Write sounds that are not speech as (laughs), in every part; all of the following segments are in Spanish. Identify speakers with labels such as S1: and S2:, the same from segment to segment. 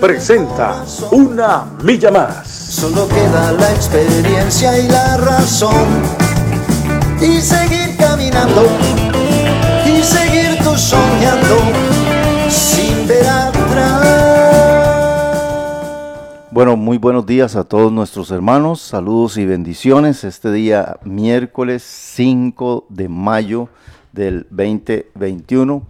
S1: presenta Una Milla Más.
S2: Solo queda la experiencia y la razón. Y seguir caminando, y seguir tú soñando, sin ver atrás.
S3: Bueno, muy buenos días a todos nuestros hermanos, saludos y bendiciones. Este día, miércoles 5 de mayo del 2021.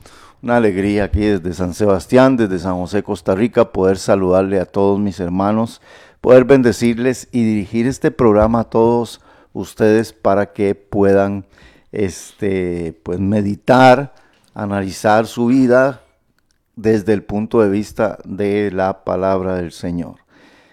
S3: Una alegría aquí desde San Sebastián, desde San José, Costa Rica, poder saludarle a todos mis hermanos, poder bendecirles y dirigir este programa a todos ustedes para que puedan este, pues, meditar, analizar su vida desde el punto de vista de la palabra del Señor.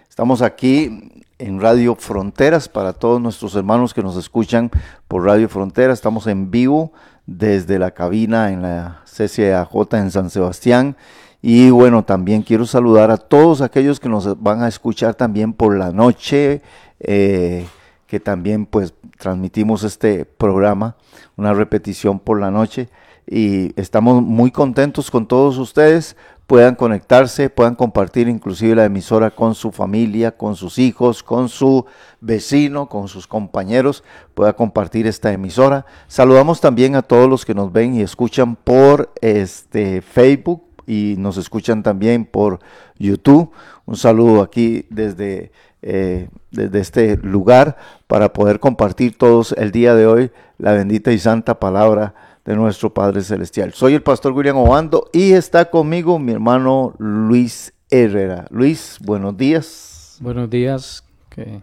S3: Estamos aquí en Radio Fronteras para todos nuestros hermanos que nos escuchan por Radio Fronteras. Estamos en vivo desde la cabina en la CCAJ en San Sebastián. Y bueno, también quiero saludar a todos aquellos que nos van a escuchar también por la noche, eh, que también pues transmitimos este programa, una repetición por la noche. Y estamos muy contentos con todos ustedes puedan conectarse, puedan compartir inclusive la emisora con su familia, con sus hijos, con su vecino, con sus compañeros, pueda compartir esta emisora. Saludamos también a todos los que nos ven y escuchan por este Facebook y nos escuchan también por YouTube. Un saludo aquí desde, eh, desde este lugar para poder compartir todos el día de hoy la bendita y santa palabra de nuestro Padre Celestial. Soy el pastor William Obando y está conmigo mi hermano Luis Herrera. Luis, buenos días.
S4: Buenos días, que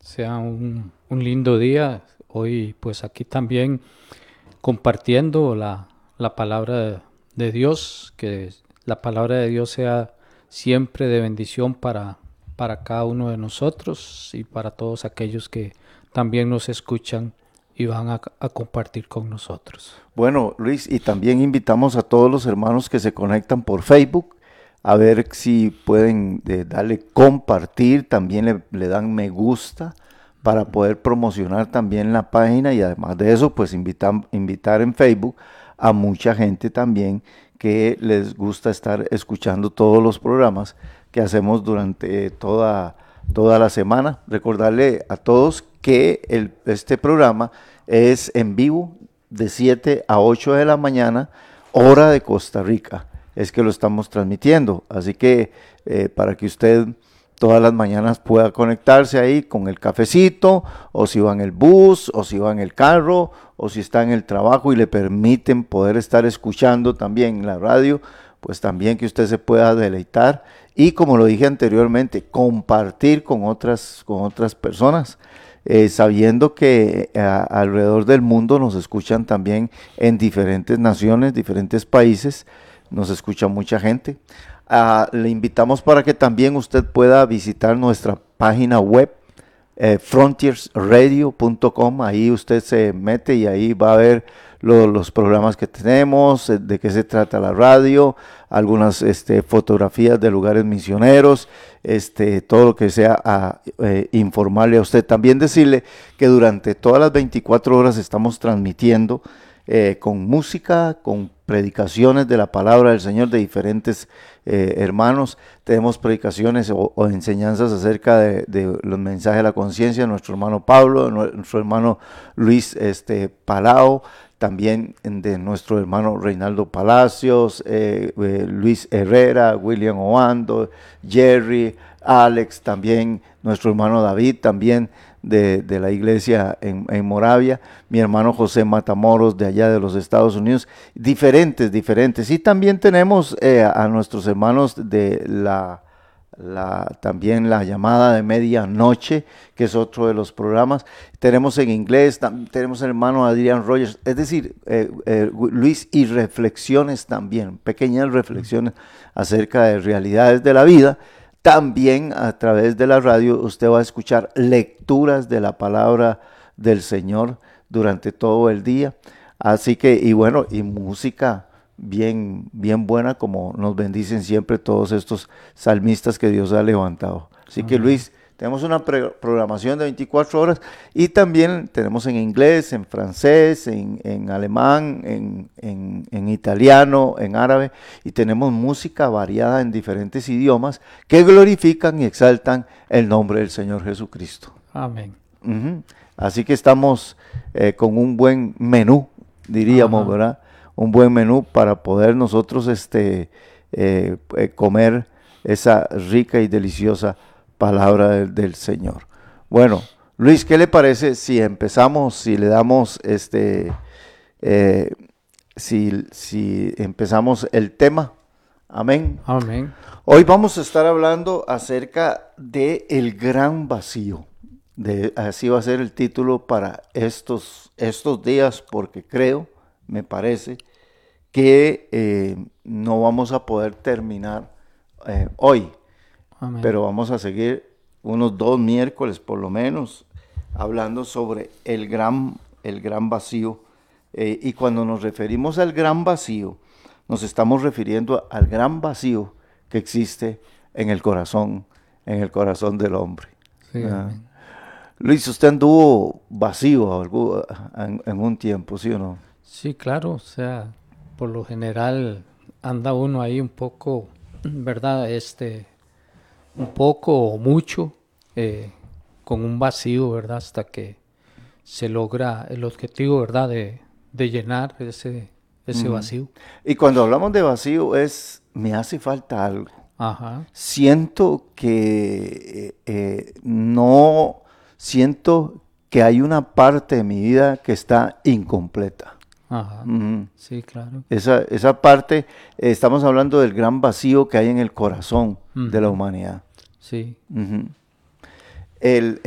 S4: sea un, lindo día. Hoy pues aquí también compartiendo la, palabra de, Dios, que la palabra de Dios sea siempre de bendición para, para cada uno de nosotros y para todos aquellos que también nos escuchan y van a, compartir con nosotros.
S3: Bueno, Luis, y también invitamos a todos los hermanos que se conectan por Facebook a ver si pueden darle compartir, también le, dan me gusta para poder promocionar también la página y además de eso, pues invitar, invitar en Facebook a mucha gente también que les gusta estar escuchando todos los programas que hacemos durante toda, toda la semana. Recordarle a todos que el, este programa es en vivo de 7 a 8 de la mañana, hora de Costa Rica. Es que lo estamos transmitiendo. Así que eh, para que usted todas las mañanas pueda conectarse ahí con el cafecito, o si va en el bus, o si va en el carro, o si está en el trabajo y le permiten poder estar escuchando también la radio, pues también que usted se pueda deleitar y como lo dije anteriormente, compartir con otras, con otras personas. Eh, sabiendo que eh, alrededor del mundo nos escuchan también en diferentes naciones, diferentes países, nos escucha mucha gente. Ah, le invitamos para que también usted pueda visitar nuestra página web eh, frontiersradio.com, ahí usted se mete y ahí va a ver los programas que tenemos, de qué se trata la radio, algunas este, fotografías de lugares misioneros, este, todo lo que sea a eh, informarle a usted. También decirle que durante todas las 24 horas estamos transmitiendo eh, con música, con predicaciones de la palabra del Señor de diferentes eh, hermanos. Tenemos predicaciones o, enseñanzas acerca de, los mensajes de la conciencia de nuestro hermano Pablo, nuestro hermano Luis este, Palao, también de nuestro hermano Reinaldo Palacios, eh, eh, Luis Herrera, William Oando, Jerry, Alex, también nuestro hermano David, también de, la iglesia en, Moravia, mi hermano José Matamoros de allá de los Estados Unidos, diferentes, diferentes. Y también tenemos eh, a nuestros hermanos de la la, también la llamada de medianoche, que es otro de los programas. Tenemos en inglés, tenemos el hermano Adrián Rogers, es decir, eh, eh, Luis, y reflexiones también, pequeñas reflexiones acerca de realidades de la vida. También a través de la radio usted va a escuchar lecturas de la palabra del Señor durante todo el día. Así que, y bueno, y música bien, bien buena, como nos bendicen siempre todos estos salmistas que Dios ha levantado. Así que Luis, tenemos una programación de 24 horas y también tenemos en inglés, en francés, en, alemán, en, italiano, en árabe y tenemos música variada en diferentes idiomas que glorifican y exaltan el nombre del Señor Jesucristo.
S4: Amén.
S3: Así que estamos eh, con un buen menú, diríamos, ¿verdad? Un buen menú para poder nosotros este, eh, eh, comer esa rica y deliciosa palabra del, Señor. Bueno, Luis, ¿qué le parece si empezamos, si le damos este, eh, si, si empezamos el tema? Amén.
S4: Amén.
S3: Hoy vamos a estar hablando acerca de el gran vacío. De, así va a ser el título para estos, estos días, porque creo, me parece, que eh, no vamos a poder terminar eh, hoy. Pero vamos a seguir unos dos miércoles por lo menos hablando sobre el gran, el gran vacío. Eh, y cuando nos referimos al gran vacío, nos estamos refiriendo al gran vacío que existe en el corazón, en el corazón del hombre. Ah. Luis, usted anduvo vacío en, en, un tiempo, ¿sí o no?
S4: Sí, claro, o sea, por lo general anda uno ahí un poco, ¿verdad? Este, un poco o mucho eh, con un vacío, ¿verdad? Hasta que se logra el objetivo, ¿verdad? De, llenar ese, ese vacío.
S3: Y cuando hablamos de vacío es, me hace falta algo.
S4: Ajá.
S3: Siento que eh, eh, no, siento que hay una parte de mi vida que está incompleta.
S4: Ajá. Sí, claro.
S3: Esa, esa parte, estamos hablando del gran vacío que hay en el corazón de la humanidad.
S4: Sí.
S3: el,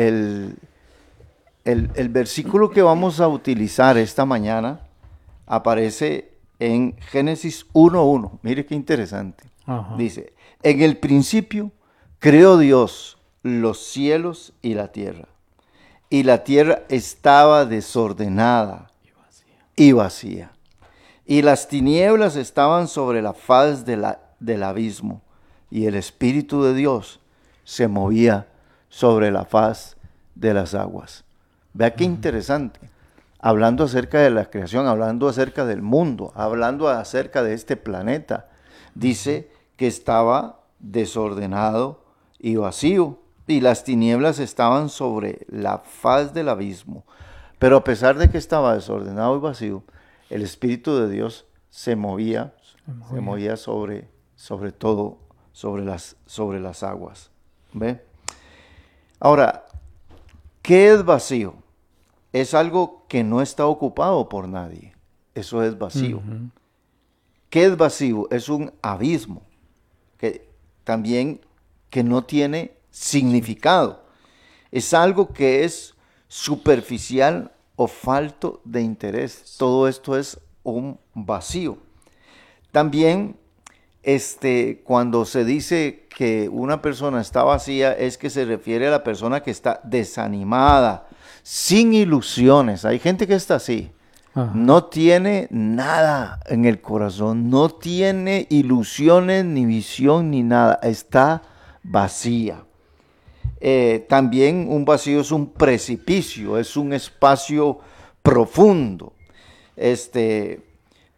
S3: el, versículo que vamos a utilizar esta mañana aparece en Génesis 1.1. Mire qué interesante. Dice, en el principio creó Dios los cielos y la tierra. Y la tierra estaba desordenada y vacía. Y las tinieblas estaban sobre la faz de la, del abismo. Y el Espíritu de Dios se movía sobre la faz de las aguas. Vea qué interesante. Hablando acerca de la creación, hablando acerca del mundo, hablando acerca de este planeta, dice que estaba desordenado y vacío, y las tinieblas estaban sobre la faz del abismo. Pero a pesar de que estaba desordenado y vacío, el Espíritu de Dios se movía, se movía, sobre, sobre todo, sobre las, sobre las aguas. ¿Ve? Ahora, ¿qué es vacío? Es algo que no está ocupado por nadie. Eso es vacío. ¿Qué es vacío? Es un abismo que también que no tiene significado. Es algo que es superficial o falto de interés. Todo esto es un vacío. También este, cuando se dice que una persona está vacía, es que se refiere a la persona que está desanimada, sin ilusiones. Hay gente que está así. No tiene nada en el corazón, no tiene ilusiones, ni visión, ni nada. Está vacía. Eh, también un vacío es un precipicio, es un espacio profundo. Este,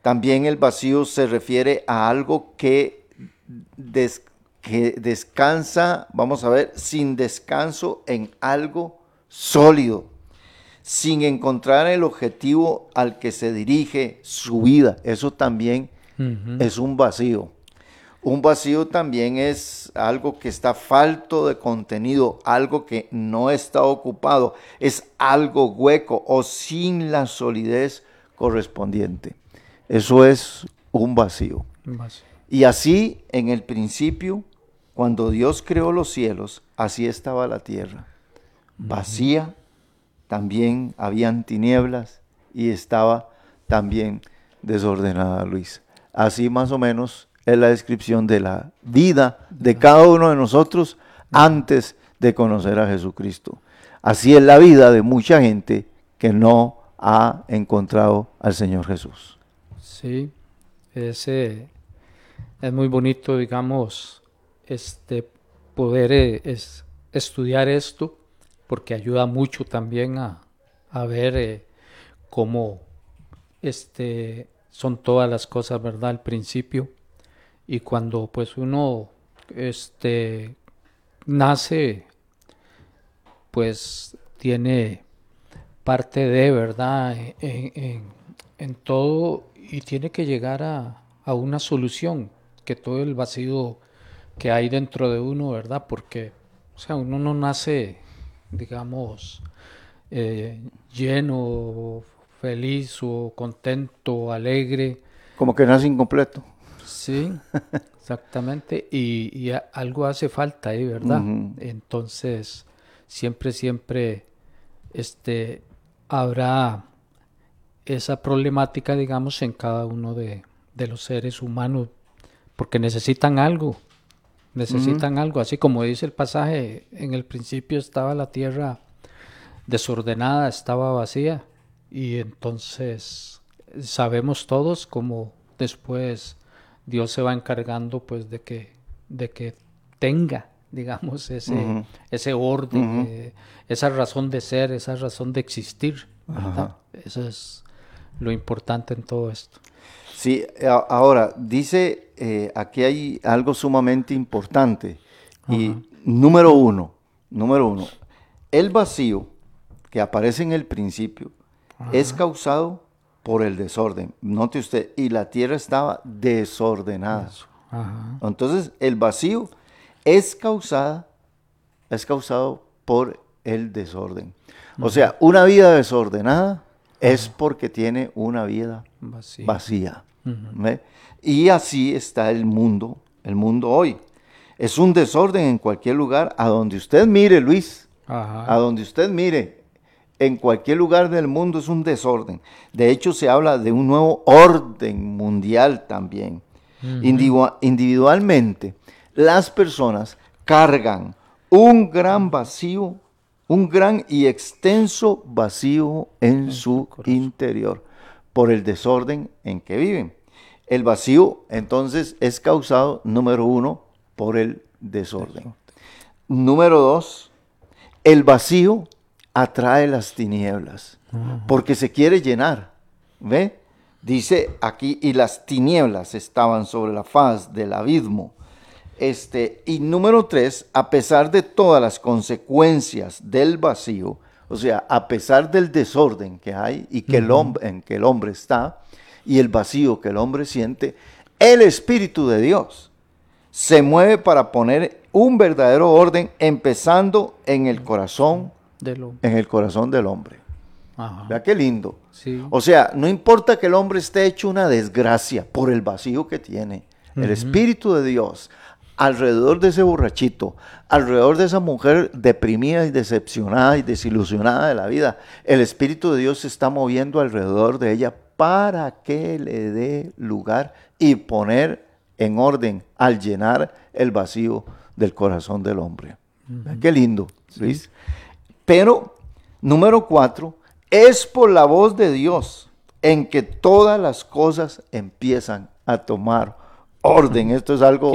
S3: también el vacío se refiere a algo que, que descansa, vamos a ver, sin descanso en algo sólido, sin encontrar el objetivo al que se dirige su vida. Eso también es un vacío. Un vacío también es algo que está falto de contenido, algo que no está ocupado, es algo hueco o sin la solidez correspondiente. Eso es un vacío. Y así, en el principio, cuando Dios creó los cielos, así estaba la tierra. Vacía, también habían tinieblas y estaba también desordenada, Luis. Así más o menos es la descripción de la vida de cada uno de nosotros antes de conocer a Jesucristo. Así es la vida de mucha gente que no ha encontrado al Señor Jesús.
S4: Sí, ese es muy bonito, digamos, este poder eh, es, estudiar esto, porque ayuda mucho también a, ver eh, cómo este, son todas las cosas, ¿verdad? Al principio. Y cuando pues uno este, nace, pues tiene parte de, ¿verdad? En, todo y tiene que llegar a, a una solución, que todo el vacío que hay dentro de uno, ¿verdad? Porque, o sea, uno no nace, digamos, eh, lleno, feliz o contento, alegre.
S3: Como que nace incompleto.
S4: Sí, exactamente. Y, algo hace falta ahí, ¿verdad? Entonces, siempre, siempre, este, habrá esa problemática, digamos, en cada uno de, de los seres humanos, porque necesitan algo, necesitan algo, así como dice el pasaje, en el principio estaba la tierra desordenada, estaba vacía, y entonces sabemos todos cómo después Dios se va encargando pues de que, de que tenga, digamos, (laughs) ese, ese orden, eh, esa razón de ser, esa razón de existir, Eso es lo importante en todo esto.
S3: Sí, ahora, dice, eh, aquí hay algo sumamente importante. Y número uno, número uno, el vacío que aparece en el principio es causado por el desorden. Note usted, y la tierra estaba desordenada. Entonces, el vacío es causada, es causado por el desorden. O sea, una vida desordenada es porque tiene una vida vacía. Y así está el mundo, el mundo hoy. Es un desorden en cualquier lugar, a donde usted mire, Luis, a donde usted mire, en cualquier lugar del mundo es un desorden. De hecho, se habla de un nuevo orden mundial también. individualmente, las personas cargan un gran vacío un gran y extenso vacío en su interior por el desorden en que viven. El vacío entonces es causado, número uno, por el desorden. Número dos, el vacío atrae las tinieblas porque se quiere llenar. ¿Ve? Dice aquí, y las tinieblas estaban sobre la faz del abismo este, y número tres, a pesar de todas las consecuencias del vacío, o sea, a pesar del desorden que hay y que el hombre, en que el hombre está, y el vacío que el hombre siente, el Espíritu de Dios se mueve para poner un verdadero orden, empezando en el corazón, en el corazón del hombre. Vea qué lindo. O sea, no importa que el hombre esté hecho una desgracia por el vacío que tiene. El Espíritu de Dios alrededor de ese borrachito, alrededor de esa mujer deprimida y decepcionada y desilusionada de la vida, el Espíritu de Dios se está moviendo alrededor de ella para que le dé lugar y poner en orden al llenar el vacío del corazón del hombre. Qué lindo, Luis. Pero, número cuatro, es por la voz de Dios en que todas las cosas empiezan a tomar orden. Esto es algo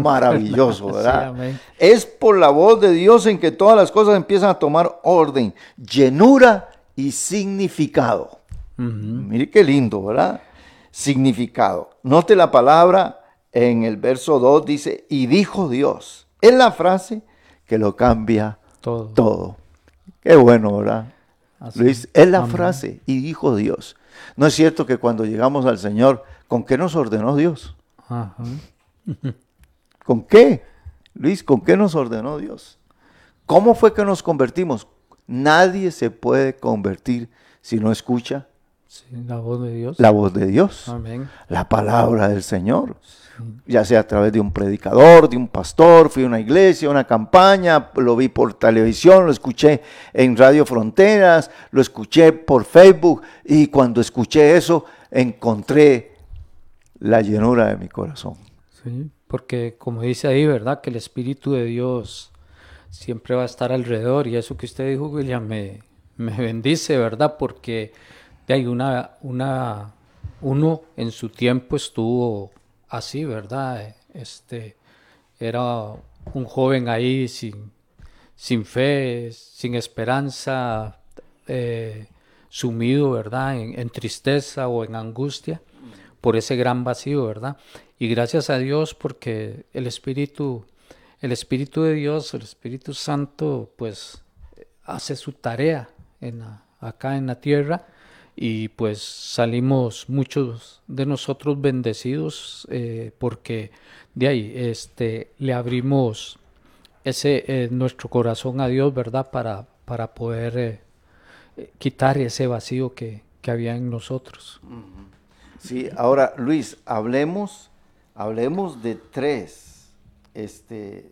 S3: maravilloso, (laughs) ¿verdad? es por la voz de Dios en que todas las cosas empiezan a tomar orden, llenura y significado. Mire qué lindo, ¿verdad? Significado. Note la palabra en el verso 2 dice, y dijo Dios. Es la frase que lo cambia todo. todo. Qué bueno, ¿verdad? Luis, es la frase, y dijo Dios. No es cierto que cuando llegamos al Señor, ¿con qué nos ordenó Dios? (laughs) ¿Con qué? Luis, ¿con qué nos ordenó Dios? ¿Cómo fue que nos convertimos? Nadie se puede convertir si no escucha
S4: la voz de Dios.
S3: La voz de Dios. La palabra del Señor. Ya sea a través de un predicador, de un pastor, fui a una iglesia, una campaña, lo vi por televisión, lo escuché en Radio Fronteras, lo escuché por Facebook y cuando escuché eso encontré la llenura de mi corazón.
S4: Sí, porque como dice ahí, ¿verdad? Que el Espíritu de Dios siempre va a estar alrededor y eso que usted dijo, William, me, bendice, ¿verdad? Porque hay una, una, uno en su tiempo estuvo así, ¿verdad? Este, era un joven ahí sin, sin fe, sin esperanza, eh, sumido, ¿verdad? En, tristeza o en angustia por ese gran vacío, ¿verdad? Y gracias a Dios porque el Espíritu, el Espíritu de Dios, el Espíritu Santo, pues hace su tarea en acá en la tierra y pues salimos muchos de nosotros bendecidos eh, porque de ahí este le abrimos ese eh, nuestro corazón a Dios verdad para para poder eh, quitar ese vacío que, que, había en nosotros.
S3: Sí ahora Luis hablemos hablemos de tres este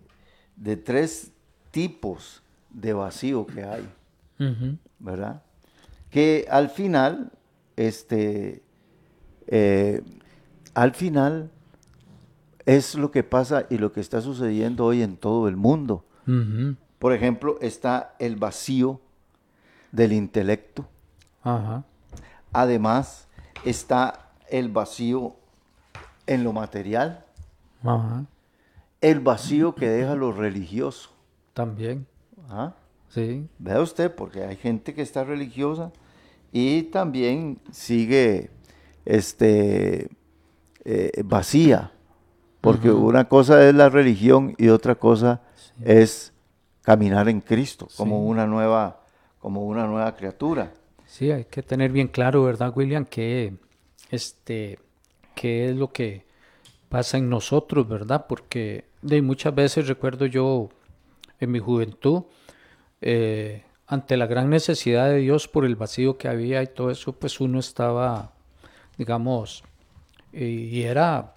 S3: de tres tipos de vacío que hay verdad que al final, este, eh, al final es lo que pasa y lo que está sucediendo hoy en todo el mundo. Por ejemplo, está el vacío del intelecto. Además, está el vacío en lo material. El vacío que deja lo religioso.
S4: También.
S3: Sí. Vea usted, porque hay gente que está religiosa y también sigue este, eh, vacía, porque una cosa es la religión y otra cosa es caminar en Cristo como una nueva como una nueva criatura.
S4: Sí, hay que tener bien claro, ¿verdad, William? Que este qué es lo que pasa en nosotros, ¿verdad? Porque de muchas veces recuerdo yo en mi juventud eh, ante la gran necesidad de Dios por el vacío que había y todo eso, pues uno estaba, digamos, y era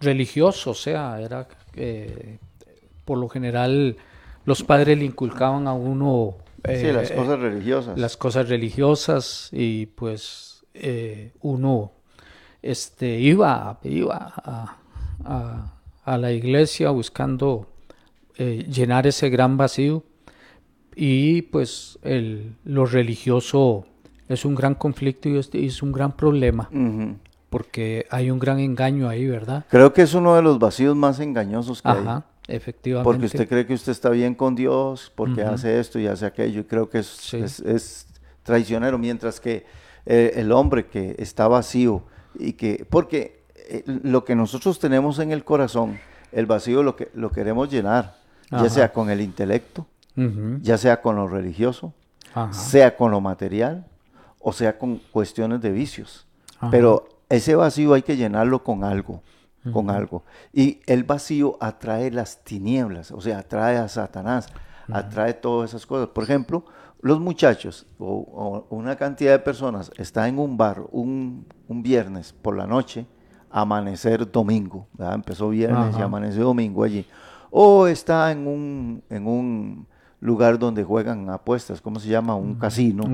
S4: religioso, o sea, era, eh, por lo general, los padres le inculcaban a uno...
S3: sí, las eh, cosas religiosas.
S4: Las cosas religiosas y pues eh, uno este, iba, iba a, a la iglesia buscando llenar ese gran vacío y pues el, lo religioso es un gran conflicto y es, un gran problema. Porque hay un gran engaño ahí, ¿verdad?
S3: Creo que es uno de los vacíos más engañosos que
S4: Ajá, efectivamente.
S3: Porque usted cree que usted está bien con Dios, porque hace esto y hace aquello, y creo que es, es, traicionero, mientras que eh, el hombre que está vacío y que, porque eh, lo que nosotros tenemos en el corazón, el vacío lo que lo queremos llenar, ya sea con el intelecto, ya sea con lo religioso, sea con lo material o sea con cuestiones de vicios. Pero ese vacío hay que llenarlo con algo, con algo. Y el vacío atrae las tinieblas, o sea, atrae a Satanás, atrae todas esas cosas. Por ejemplo, los muchachos o, una cantidad de personas está en un bar un, viernes por la noche, amanecer domingo, empezó viernes y amaneció domingo allí, o está en un, en un lugar donde juegan apuestas, ¿cómo se llama? Un casino.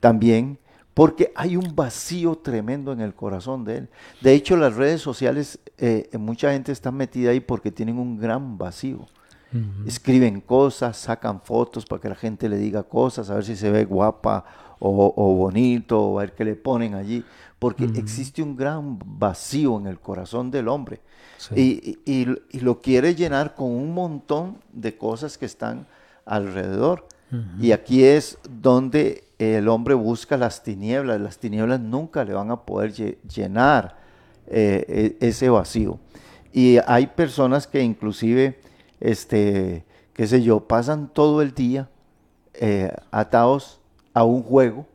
S3: También, porque hay un vacío tremendo en el corazón de él. De hecho, las redes sociales, eh, mucha gente está metida ahí porque tienen un gran vacío. Escriben cosas, sacan fotos para que la gente le diga cosas, a ver si se ve guapa o, bonito, o a ver qué le ponen allí, porque existe un gran vacío en el corazón del hombre. Y, y, lo quiere llenar con un montón de cosas que están alrededor. Y aquí es donde el hombre busca las tinieblas. Las tinieblas nunca le van a poder llenar eh, e, ese vacío. Y hay personas que inclusive, este, qué sé yo, pasan todo el día eh, atados a un juego,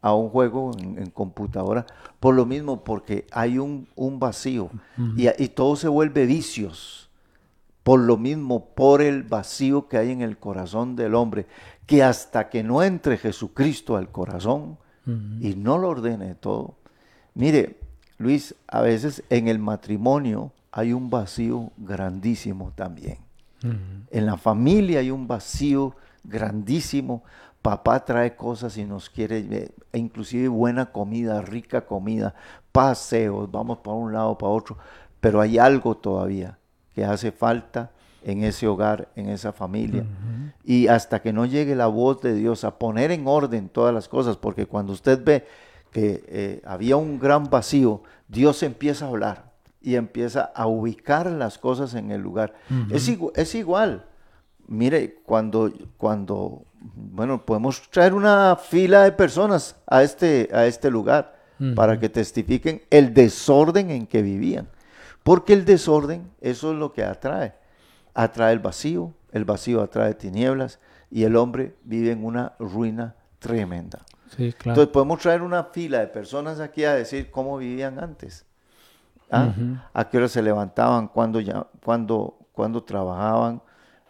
S3: a un juego en, computadora, por lo mismo, porque hay un, vacío y, y, todo se vuelve vicios por lo mismo, por el vacío que hay en el corazón del hombre, que hasta que no entre Jesucristo al corazón y no lo ordene todo. Mire, Luis, a veces en el matrimonio hay un vacío grandísimo también. En la familia hay un vacío grandísimo. Papá trae cosas y nos quiere, e inclusive buena comida, rica comida, paseos, vamos para un lado, para otro, pero hay algo todavía que hace falta en ese hogar, en esa familia. Y hasta que no llegue la voz de Dios a poner en orden todas las cosas, porque cuando usted ve que eh, había un gran vacío, Dios empieza a hablar y empieza a ubicar las cosas en el lugar. es, es igual. Mire, cuando, cuando, bueno, podemos traer una fila de personas a este, a este lugar para que testifiquen el desorden en que vivían. Porque el desorden, eso es lo que atrae. Atrae el vacío, el vacío atrae tinieblas y el hombre vive en una ruina tremenda. Entonces podemos traer una fila de personas aquí a decir cómo vivían antes. ¿Ah? A qué hora se levantaban, cuándo, ya, cuando trabajaban,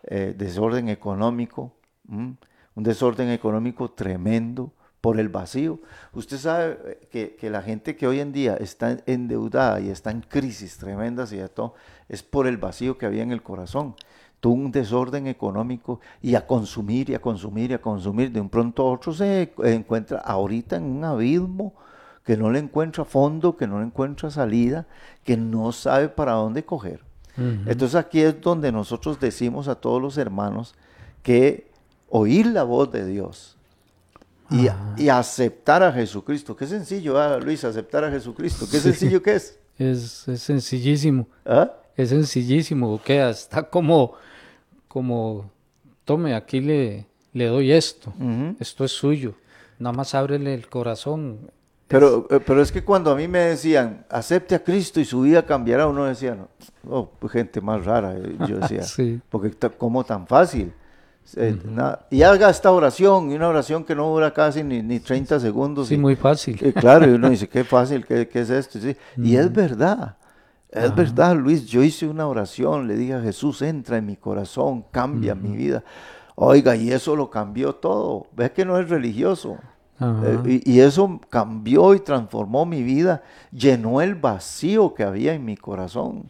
S3: eh, desorden económico, un desorden económico tremendo por el vacío. Usted sabe eh, que, que, la gente que hoy en día está endeudada y está en crisis tremendas y de todo, es por el vacío que había en el corazón. Tuvo un desorden económico y a consumir y a consumir y a consumir. De un pronto a otro se encuentra ahorita en un abismo que no le encuentra fondo, que no le encuentra salida, que no sabe para dónde coger. Entonces aquí es donde nosotros decimos a todos los hermanos que oír la voz de Dios y, aceptar a Jesucristo. Qué sencillo, ah, Luis, aceptar a Jesucristo. Qué sencillo que es. (laughs)
S4: Es, es sencillísimo. ¿Ah? Es sencillísimo. Queda, está como, como, tome, aquí le, le doy esto. Esto es suyo. Nada más ábrele el corazón.
S3: Pero, es... Eh, pero es que cuando a mí me decían, acepte a Cristo y su vida cambiará, uno decía, no, oh, gente más rara, eh, yo decía, (laughs) sí. porque como tan fácil. Eh, y haga esta oración, y una oración que no dura casi ni, ni 30 segundos.
S4: Sí, muy fácil.
S3: claro, y uno dice, (laughs) qué fácil, qué, qué es esto. Y es verdad, es verdad, Luis, yo hice una oración, le dije a Jesús, entra en mi corazón, cambia mi vida. Oiga, y eso lo cambió todo. Ves que no es religioso. Eh, y, y, eso cambió y transformó mi vida, llenó el vacío que había en mi corazón.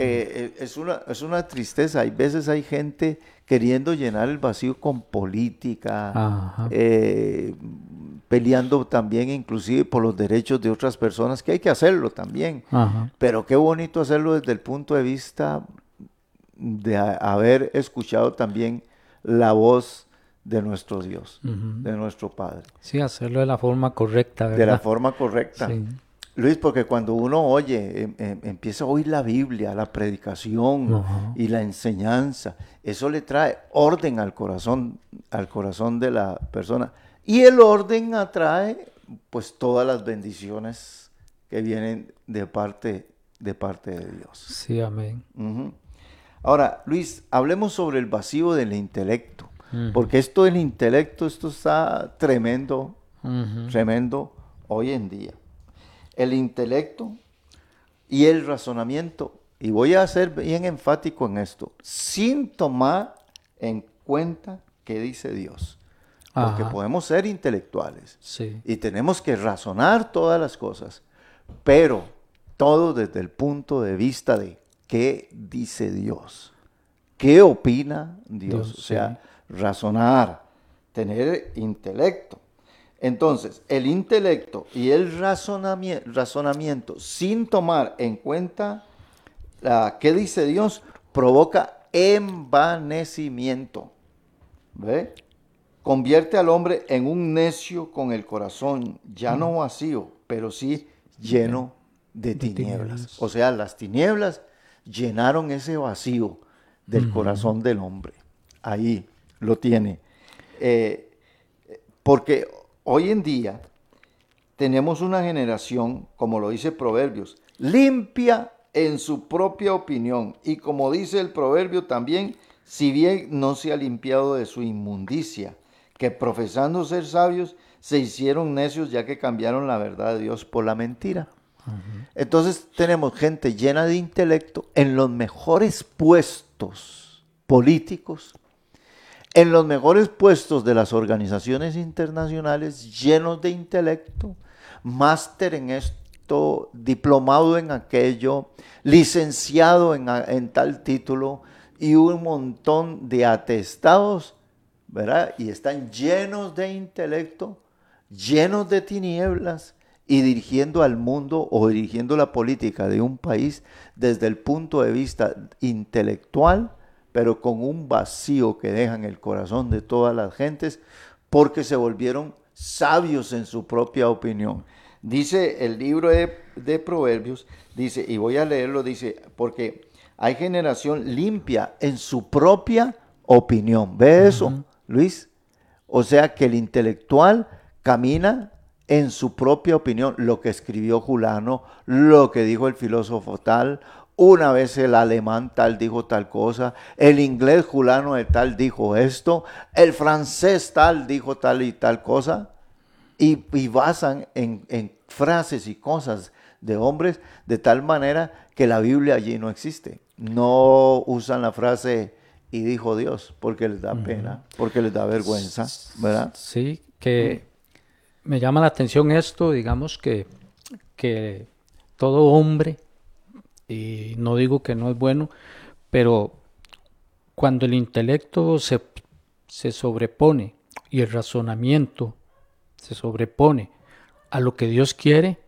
S3: Eh, es, una, es una tristeza. Hay veces hay gente queriendo llenar el vacío con política, eh, peleando también inclusive por los derechos de otras personas, que hay que hacerlo también. Pero qué bonito hacerlo desde el punto de vista de haber escuchado también la voz de nuestro Dios, de nuestro Padre.
S4: Sí, hacerlo de la forma correcta, ¿verdad?
S3: De la forma correcta. Luis, porque cuando uno oye, em, em, empieza a oír la Biblia, la predicación y la enseñanza, eso le trae orden al corazón, al corazón de la persona. Y el orden atrae pues todas las bendiciones que vienen de parte, de parte de Dios.
S4: Sí, amén.
S3: Ahora, Luis, hablemos sobre el vacío del intelecto, porque esto del intelecto, esto está tremendo, tremendo hoy en día el intelecto y el razonamiento. Y voy a ser bien enfático en esto, sin tomar en cuenta qué dice Dios. Porque podemos ser intelectuales y tenemos que razonar todas las cosas, pero todo desde el punto de vista de qué dice Dios, qué opina Dios. o sea, razonar, tener intelecto. Entonces, el intelecto y el razonamiento, sin tomar en cuenta la, qué dice Dios, provoca envanecimiento. ¿Ve? Convierte al hombre en un necio con el corazón, ya no vacío, pero sí lleno de tinieblas. O sea, las tinieblas llenaron ese vacío del corazón del hombre. Ahí lo tiene. Eh, porque Hoy en día tenemos una generación, como lo dice Proverbios, limpia en su propia opinión. Y como dice el proverbio también, si bien no se ha limpiado de su inmundicia, que profesando ser sabios, se hicieron necios ya que cambiaron la verdad de Dios por la mentira. Entonces tenemos gente llena de intelecto en los mejores puestos políticos, en los mejores puestos de las organizaciones internacionales, llenos de intelecto, máster en esto, diplomado en aquello, licenciado en, tal título y un montón de atestados, ¿verdad? Y están llenos de intelecto, llenos de tinieblas y dirigiendo al mundo o dirigiendo la política de un país desde el punto de vista intelectual, pero con un vacío que deja en el corazón de todas las gentes, porque se volvieron sabios en su propia opinión. Dice el libro de, Proverbios, dice, y voy a leerlo, dice, porque hay generación limpia en su propia opinión. ¿Ve eso, Luis? O sea que el intelectual camina en su propia opinión, lo que escribió Julano, lo que dijo el filósofo tal, una vez el alemán tal dijo tal cosa, el inglés Julano de tal dijo esto, el francés tal dijo tal y tal cosa, y, basan en, en frases y cosas de hombres de tal manera que la Biblia allí no existe. No usan la frase y dijo Dios porque les da pena, porque les da vergüenza, ¿verdad?
S4: Sí, que me llama la atención esto, digamos que, que todo hombre, y no digo que no es bueno, pero cuando el intelecto se, se sobrepone y el razonamiento se sobrepone a lo que Dios quiere,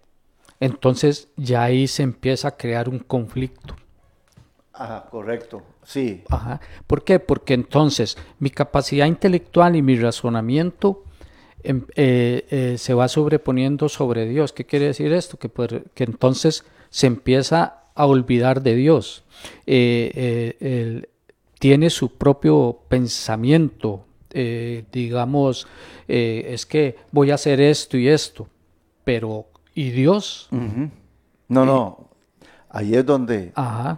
S4: entonces ya ahí se empieza a crear un conflicto.
S3: Ajá, correcto, sí.
S4: Ajá. ¿Por qué? Porque entonces mi capacidad intelectual y mi razonamiento Em, eh, eh, se va sobreponiendo sobre Dios. ¿Qué quiere decir esto? Que, que entonces se empieza a olvidar de Dios. Eh, tiene su propio pensamiento, digamos, es que voy a hacer esto y esto, pero ¿y Dios?
S3: No, no, Ahí es donde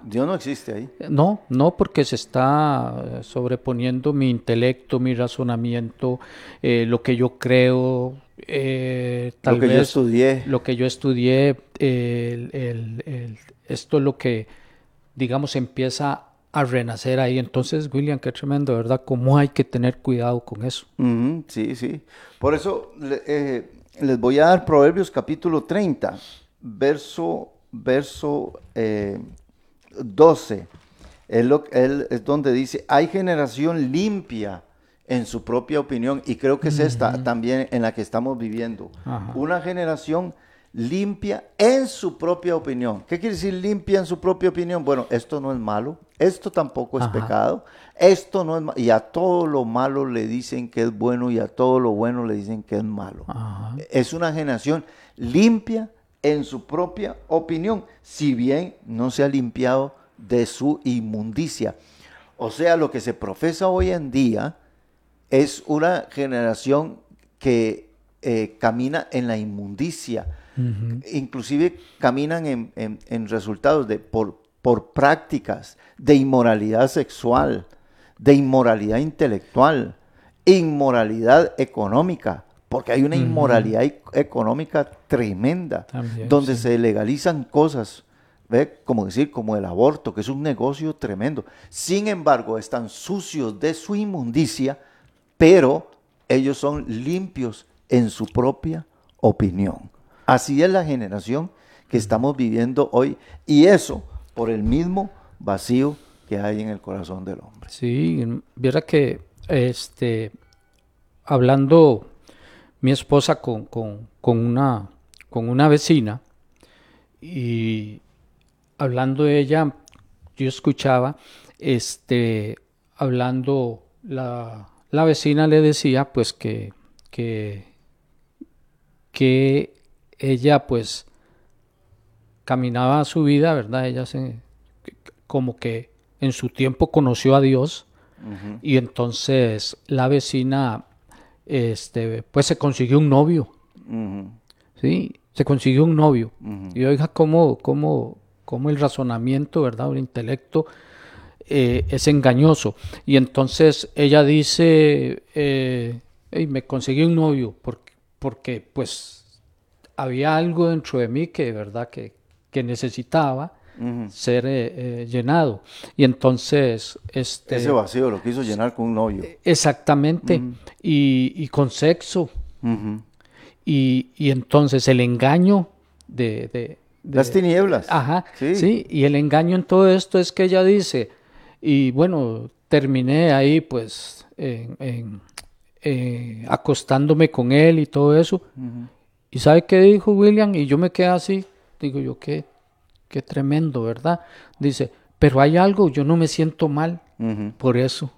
S3: Dios no existe ahí.
S4: No, no, porque se está sobreponiendo mi intelecto, mi razonamiento, eh, lo que yo creo, eh, tal
S3: lo que
S4: vez
S3: yo estudié.
S4: Lo que yo estudié, esto es lo que, digamos, empieza a renacer ahí. Entonces, William, qué tremendo, ¿verdad? ¿Cómo hay que tener cuidado con eso?
S3: sí, sí. Por eso eh, les voy a dar Proverbios capítulo 30, verso verso 12, eh, él, es donde dice, hay generación limpia en su propia opinión, y creo que es esta también en la que estamos viviendo. Una generación limpia en su propia opinión. ¿Qué quiere decir limpia en su propia opinión? Bueno, esto no es malo, esto tampoco es pecado, esto no es malo, y a todo lo malo le dicen que es bueno y a todo lo bueno le dicen que es malo. Es una generación limpia en su propia opinión, si bien no se ha limpiado de su inmundicia. O sea, lo que se profesa hoy en día es una generación que eh, camina en la inmundicia, inclusive caminan en, resultados de, por, por prácticas de inmoralidad sexual, de inmoralidad intelectual, inmoralidad económica, porque hay una inmoralidad económica tremenda, donde se legalizan cosas, ¿ve? como decir, como el aborto, que es un negocio tremendo. Sin embargo, están sucios de su inmundicia, pero ellos son limpios en su propia opinión. Así es la generación que estamos viviendo hoy, y eso por el mismo vacío que hay en el corazón del hombre.
S4: Sí, viera que este hablando mi esposa con, una, con una vecina y hablando de ella, yo escuchaba, este, hablando, la, vecina le decía pues que, que, que ella pues caminaba su vida, ¿verdad? Ella se, como que en su tiempo conoció a Dios y entonces la vecina este, pues se consiguió un novio. ¿Sí? Se consiguió un novio. Y oiga cómo, cómo, cómo, el razonamiento, ¿verdad? El intelecto eh, es engañoso. Y entonces ella dice, eh, me conseguí un novio porque, porque pues había algo dentro de mí que, ¿verdad? Que, que necesitaba ser eh, eh, llenado. Y entonces... Este,
S3: Ese vacío lo quiso llenar con un novio.
S4: Exactamente. y, con sexo. y, entonces el engaño de...
S3: Las tinieblas.
S4: Ajá. Sí. Y el engaño en todo esto es que ella dice, y bueno, terminé ahí pues en, eh, acostándome con él y todo eso. ¿Y sabe qué dijo William? Y yo me quedé así, digo yo, qué, qué tremendo, ¿verdad? Dice, pero hay algo, yo no me siento mal por eso.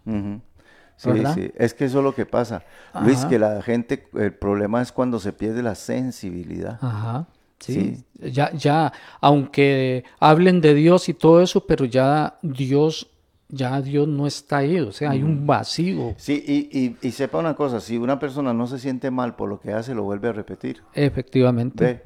S3: Sí, es que eso es lo que pasa. Luis, que la gente, el problema es cuando se pierde la sensibilidad.
S4: Ajá. Sí, ya, ya, aunque hablen de Dios y todo eso, pero ya Dios, ya Dios no está ahí, o sea, hay un vacío,
S3: Sí, y, y, y sepa una cosa, si una persona no se siente mal por lo que hace, lo vuelve a repetir.
S4: efectivamente.
S3: Ve,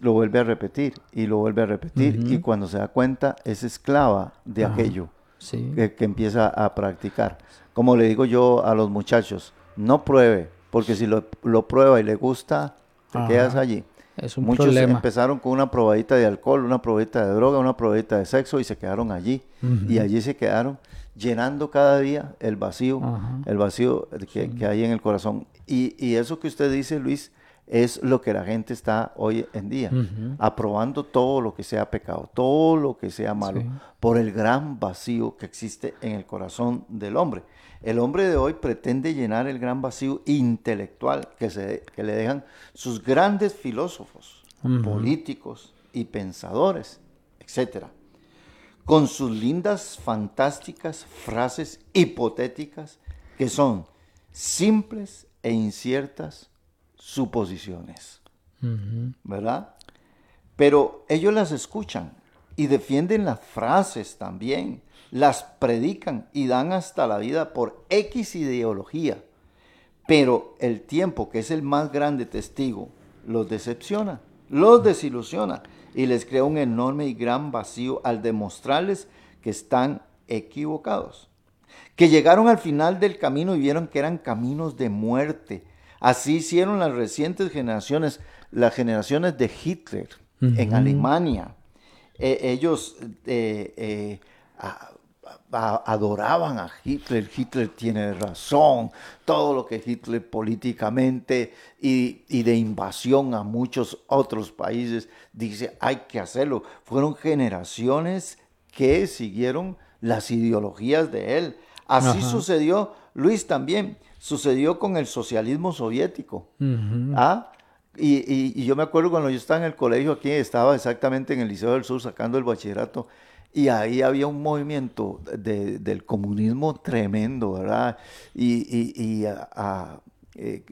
S3: lo vuelve a repetir y lo vuelve a repetir. Y cuando se da cuenta, es esclava de aquello
S4: Sí.
S3: que, que empieza a practicar. Como le digo yo a los muchachos, no pruebe, porque si lo, lo prueba y le gusta, te
S4: Ajá.
S3: quedas allí.
S4: Es un
S3: Muchos
S4: problema.
S3: empezaron con una probadita de alcohol, una probadita de droga, una probadita de sexo y se quedaron allí. Y allí se quedaron llenando cada día el vacío, el vacío que, que hay en el corazón. Y, y eso que usted dice, Luis, es lo que la gente está hoy en día, aprobando todo lo que sea pecado, todo lo que sea malo,
S4: Sí.
S3: por el gran vacío que existe en el corazón del hombre. El hombre de hoy pretende llenar el gran vacío intelectual que, se, que le dejan sus grandes filósofos, políticos y pensadores, etcétera con sus lindas, fantásticas frases hipotéticas que son simples e inciertas suposiciones. ¿verdad? Pero ellos las escuchan y defienden las frases también, las predican y dan hasta la vida por X ideología. Pero el tiempo, que es el más grande testigo, los decepciona, los desilusiona y les crea un enorme y gran vacío al demostrarles que están equivocados. Que llegaron al final del camino y vieron que eran caminos de muerte. Así hicieron las recientes generaciones, las generaciones de Hitler en Alemania. Eh, ellos eh, eh, a- a- adoraban a Hitler, Hitler tiene razón, todo lo que Hitler políticamente y, y de invasión a muchos otros países dice hay que hacerlo. Fueron generaciones que siguieron las ideologías de él. Así
S4: Ajá.
S3: sucedió, Luis también, sucedió con el socialismo soviético. ¿Ah? Y, y- y yo me acuerdo cuando yo estaba en el colegio aquí, estaba exactamente en el Liceo del Sur sacando el bachillerato, y ahí había un movimiento de- del comunismo tremendo, ¿verdad? Y, a- a, eh,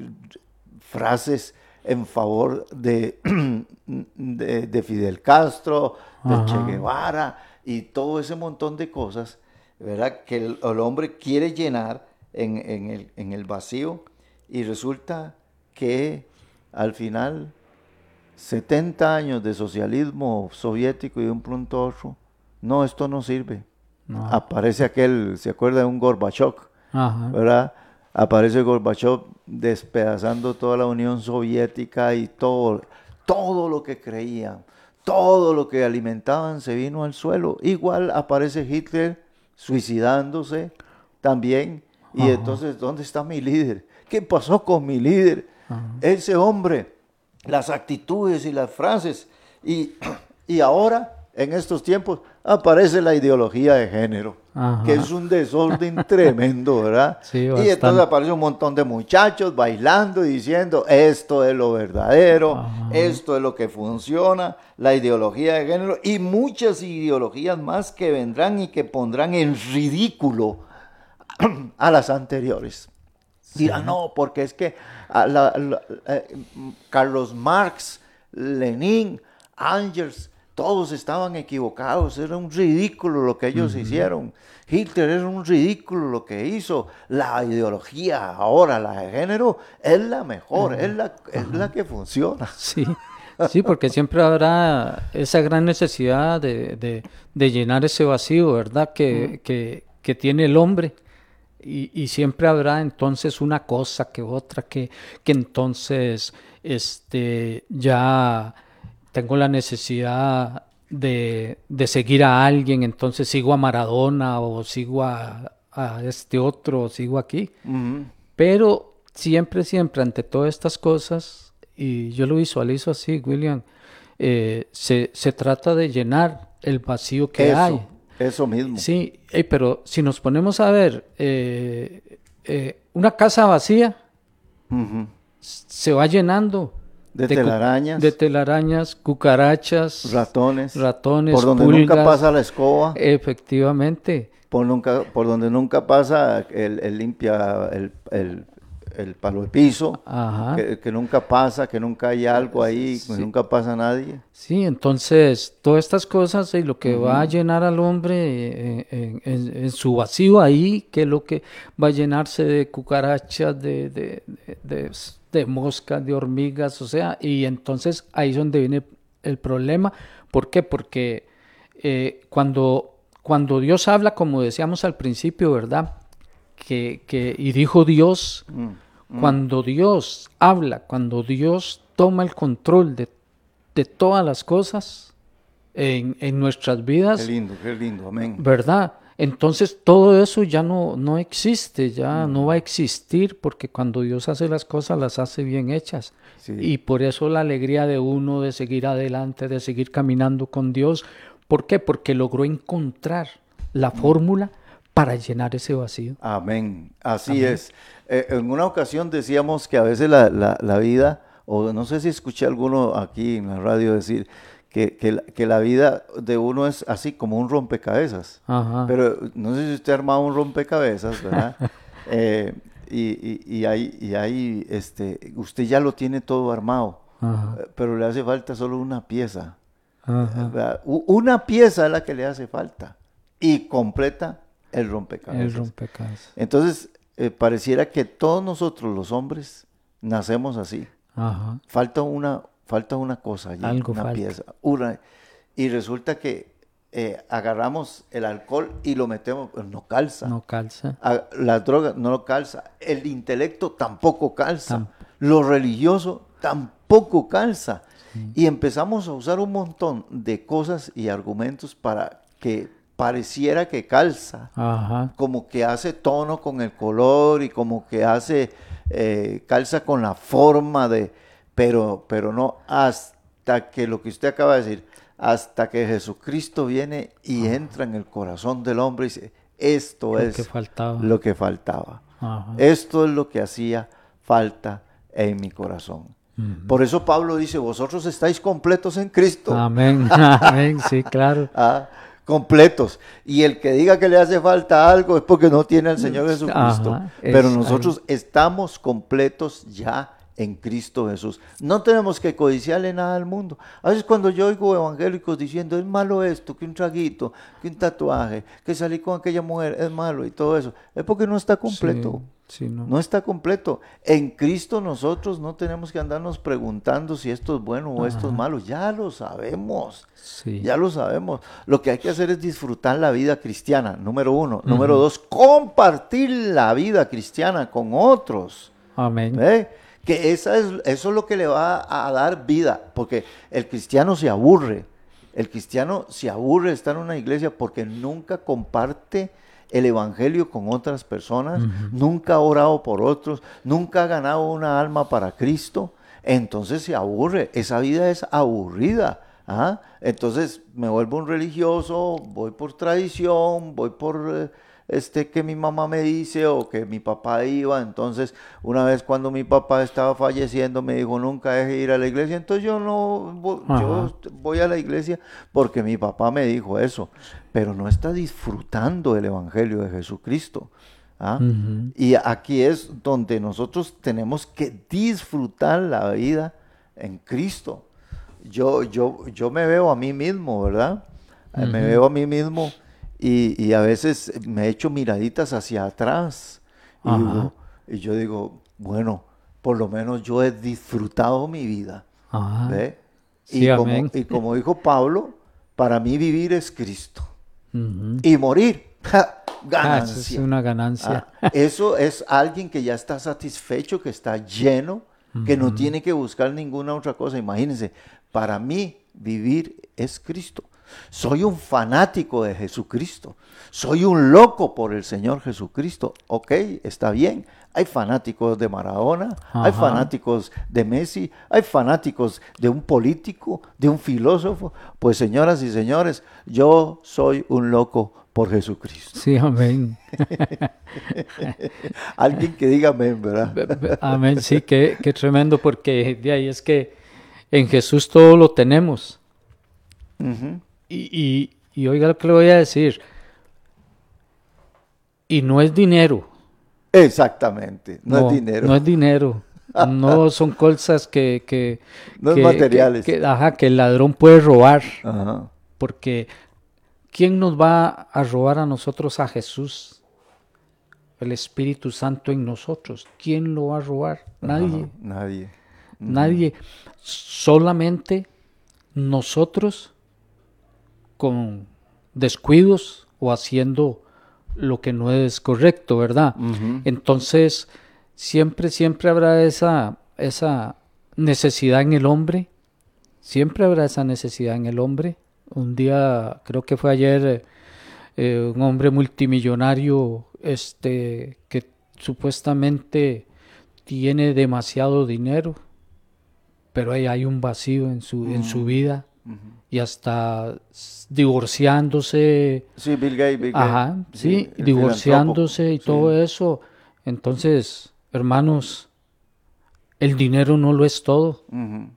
S3: frases en favor de, (clears throat) de, de Fidel Castro, de
S4: Ajá.
S3: Che Guevara, y todo ese montón de cosas, ¿verdad? Que el, el hombre quiere llenar en, en el, en el vacío, y resulta que al final 70 años de socialismo soviético y de un pronto a otro, no, esto no sirve.
S4: No.
S3: Aparece aquel, ¿se acuerda de un Gorbachev?
S4: Ajá.
S3: ¿verdad? Aparece Gorbachev despedazando toda la Unión Soviética y todo, todo lo que creían, todo lo que alimentaban se vino al suelo. Igual aparece Hitler suicidándose también. Y
S4: Ajá.
S3: entonces, ¿dónde está mi líder? ¿Qué pasó con mi líder? Ese hombre, las actitudes y las frases. Y, y ahora, en estos tiempos, aparece la ideología de género,
S4: Ajá.
S3: que es un desorden (laughs) tremendo, ¿verdad?
S4: Sí,
S3: y entonces aparece un montón de muchachos bailando y diciendo, esto es lo verdadero,
S4: Ajá.
S3: esto es lo que funciona, la ideología de género y muchas ideologías más que vendrán y que pondrán en ridículo (clears throat) a las anteriores. Dirán, no, porque es que a la- la- eh, Carlos Marx, Lenin, Angels, todos estaban equivocados, era un ridículo lo que ellos hicieron. Hitler era un ridículo lo que hizo. La ideología ahora, la de género, es la mejor, es, la, es la que funciona.
S4: Sí, sí, porque siempre habrá esa gran necesidad de, de- de llenar ese vacío, ¿verdad? Que, que- que tiene el hombre. Y, y siempre habrá entonces una cosa que otra, que, que entonces este, ya tengo la necesidad de, de seguir a alguien, entonces sigo a Maradona o sigo a, a este otro, o sigo aquí. Pero siempre, siempre, ante todas estas cosas, y yo lo visualizo así, William, eh, se, se trata de llenar el vacío que
S3: Eso,
S4: hay.
S3: Eso mismo.
S4: Sí, pero si nos ponemos a ver eh, eh, una casa vacía, se va llenando
S3: De telarañas.
S4: de telarañas, cucarachas,
S3: ratones,
S4: ratones,
S3: por donde nunca pasa la escoba,
S4: Efectivamente.
S3: por, nunca, por donde nunca pasa el, el limpia el, el- el palo de piso,
S4: Ajá.
S3: que, que nunca pasa, que nunca hay algo ahí, que nunca pasa nadie.
S4: Sí, entonces todas estas cosas y lo que va a llenar al hombre eh, en, en- en su vacío ahí, que es lo que va a llenarse de cucarachas, de, de, de- de- de moscas, de hormigas, o sea, y entonces ahí es donde viene el problema. ¿Por qué? Porque eh, cuando, cuando Dios habla, como decíamos al principio, ¿verdad? Que, que, y dijo Dios, cuando Dios habla, cuando Dios toma el control de, de todas las cosas en, en nuestras
S3: Qué
S4: vidas,
S3: lindo, qué lindo, amén.
S4: ¿verdad? Entonces todo eso ya no, no existe, ya no va a existir, porque cuando Dios hace las cosas, las hace bien hechas.
S3: Sí.
S4: Y por eso la alegría de uno de seguir adelante, de seguir caminando con Dios. ¿Por qué? Porque logró encontrar la fórmula para llenar ese vacío.
S3: Amén, así es. Eh, en una ocasión decíamos que a veces la, la- la vida, o no sé si escuché alguno aquí en la radio decir, que, que la, que la vida de uno es así como un rompecabezas.
S4: Ajá.
S3: Pero no sé si usted ha armado un rompecabezas, ¿verdad? (laughs) Eh, y, y, y hay, y hay, este, usted ya lo tiene todo armado,
S4: Ajá.
S3: eh, pero le hace falta solo una pieza. Una pieza es la que le hace falta y completa el rompecabezas.
S4: El rompecabezas.
S3: Entonces, eh, pareciera que todos nosotros los hombres nacemos así.
S4: Ajá.
S3: Falta una, falta una cosa allí,
S4: Algo
S3: una
S4: falta.
S3: pieza. Una, y resulta que eh, agarramos el alcohol y lo metemos, pues, no calza.
S4: No calza.
S3: A- las drogas no lo calza. El intelecto tampoco calza.
S4: Tamp-
S3: Lo religioso tampoco calza. Y empezamos a usar un montón de cosas y argumentos para que pareciera que calza
S4: Ajá.
S3: como que hace tono con el color y como que hace eh, calza con la forma de, pero, pero no hasta que lo que usted acaba de decir, hasta que Jesucristo viene y entra en el corazón del hombre y dice, esto
S4: Lo
S3: es
S4: que faltaba.
S3: lo que faltaba.
S4: Ajá.
S3: Esto es lo que hacía falta en mi corazón. Por eso Pablo dice, vosotros estáis completos en Cristo.
S4: Amén. (laughs) Amén. Sí, claro. (laughs)
S3: Ah, completos. Y el que diga que le hace falta algo es porque no tiene al Señor Jesucristo.
S4: Ajá,
S3: Pero nosotros estamos completos ya en Cristo Jesús. No tenemos que codiciarle nada al mundo. A veces cuando yo oigo evangélicos diciendo es malo esto, que un traguito, que un tatuaje, que salir con aquella mujer es malo y todo eso, es porque no está completo.
S4: Sí, sí, no.
S3: No está completo. En Cristo nosotros no tenemos que andarnos preguntando si esto es bueno o esto es malo. Ya lo sabemos.
S4: Sí.
S3: Ya lo sabemos. Lo que hay que hacer es disfrutar la vida cristiana, número uno. Número dos, compartir la vida cristiana con otros.
S4: Amén.
S3: Que esa es, eso es lo que le va a dar vida, porque el cristiano se aburre. El cristiano se aburre de estar en una iglesia porque nunca comparte el evangelio con otras personas, nunca ha orado por otros, nunca ha ganado una alma para Cristo. Entonces se aburre. Esa vida es aburrida. ¿ah? Entonces me vuelvo un religioso, voy por tradición, voy por eh, este que mi mamá me dice o que mi papá iba. Entonces, una vez cuando mi papá estaba falleciendo, me dijo, nunca deje de ir a la iglesia. Entonces yo no, vo- yo voy a la iglesia porque mi papá me dijo eso. Pero no está disfrutando el evangelio de Jesucristo. ¿ah? Y aquí es donde nosotros tenemos que disfrutar la vida en Cristo. Yo, yo, yo me veo a mí mismo, ¿verdad? Eh, Me veo a mí mismo y, y a veces me echo miraditas hacia atrás. Y,
S4: Ajá.
S3: digo- y yo digo, bueno, por lo menos yo he disfrutado mi vida.
S4: Ajá.
S3: ¿ve?
S4: Sí,
S3: y, como, y como dijo Pablo, para mí vivir es Cristo. Y morir, (laughs) ¡ja!
S4: Ah, eso es
S3: ganancia.
S4: una ganancia.
S3: Ah, eso es alguien que ya está satisfecho, que está lleno, que no tiene que buscar ninguna otra cosa. Imagínense, para mí vivir es Cristo. Soy un fanático de Jesucristo. Soy un loco por el Señor Jesucristo. Ok, está bien. Hay fanáticos de Maradona, hay fanáticos de Messi, hay fanáticos de un político, de un filósofo. Pues señoras y señores, yo soy un loco por Jesucristo.
S4: Sí, amén. (laughs)
S3: Alguien que diga amén, ¿verdad?
S4: Amén, sí, qué, qué tremendo, porque de ahí es que en Jesús todo lo tenemos. Y, y, y oiga lo que le voy a decir. Y no es dinero.
S3: Exactamente, no, es dinero.
S4: No es dinero. (laughs) No son cosas que... que
S3: No es
S4: que-
S3: materiales.
S4: Que, que- ajá, que el ladrón puede robar.
S3: Ajá.
S4: Porque ¿quién nos va a robar a nosotros a Jesús? El Espíritu Santo en nosotros. ¿Quién lo va a robar? Nadie.
S3: Ajá, Nadie.
S4: Nadie. Solamente nosotros con descuidos o haciendo lo que no es correcto, ¿verdad? Entonces, siempre, siempre habrá esa, esa necesidad en el hombre. Siempre habrá esa necesidad en el hombre. Un día, creo que fue ayer, eh, un hombre multimillonario este, que supuestamente tiene demasiado dinero, pero ahí hay un vacío en su, en su vida y hasta divorciándose,
S3: Sí, Bill Gates. Bill Gates.
S4: Ajá, sí, divorciándose y todo
S3: Sí.
S4: eso. Entonces, hermanos, el dinero no lo es todo.
S3: No,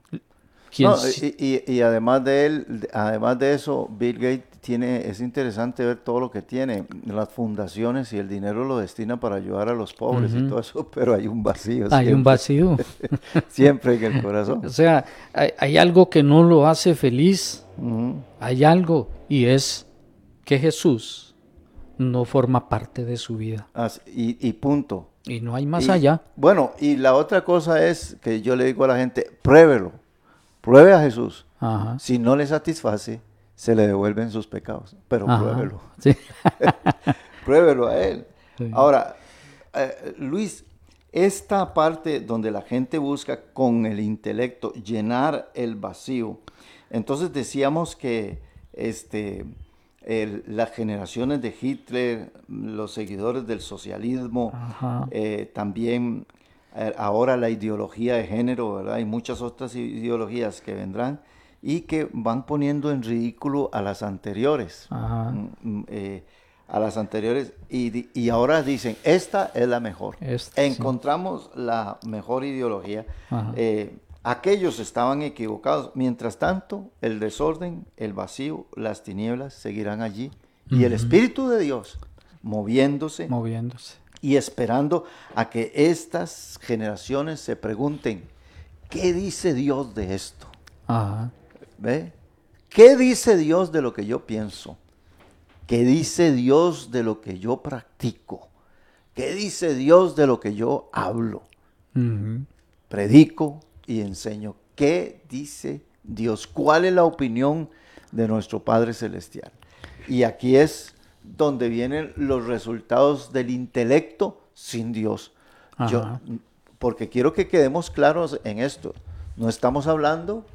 S3: y, y- y además de él, de- además de eso, Bill Gates tiene, es interesante ver todo lo que tiene, las fundaciones y el dinero lo destina para ayudar a los pobres y todo eso, pero hay un vacío.
S4: hay un vacío. (laughs)
S3: Siempre en el corazón.
S4: o sea, hay, hay algo que no lo hace feliz. Hay algo y es que Jesús no forma parte de su vida.
S3: Y, y punto.
S4: Y no hay más
S3: Y-
S4: allá.
S3: Bueno, y la otra cosa es que yo le digo a la gente, pruébelo, pruebe a Jesús.
S4: Ajá.
S3: Si no le satisface, se le devuelven sus pecados, pero
S4: Ajá.
S3: pruébelo.
S4: Sí. (laughs)
S3: Pruébelo a él.
S4: Sí.
S3: Ahora, eh, Luis, esta parte donde la gente busca con el intelecto llenar el vacío, entonces decíamos que este, el- las generaciones de Hitler, los seguidores del socialismo, eh, también eh, ahora la ideología de género, ¿verdad? Y muchas otras ideologías que vendrán y que van poniendo en ridículo a las anteriores.
S4: Ajá.
S3: Mm, mm, eh, a las anteriores y, y ahora dicen, esta es la mejor.
S4: Esta, sí.
S3: Encontramos la mejor ideología. Eh, aquellos estaban equivocados. Mientras tanto, el desorden, el vacío, las tinieblas seguirán allí. Y el Espíritu de Dios moviéndose
S4: Moviéndose.
S3: y esperando a que estas generaciones se pregunten, ¿qué dice Dios de esto?
S4: Ajá.
S3: ¿Ve? ¿Qué dice Dios de lo que yo pienso? ¿Qué dice Dios de lo que yo practico? ¿Qué dice Dios de lo que yo hablo? Predico y enseño. ¿Qué dice Dios? ¿Cuál es la opinión de nuestro Padre Celestial? Y aquí es donde vienen los resultados del intelecto sin Dios. Yo, porque quiero que quedemos claros en esto. No estamos hablando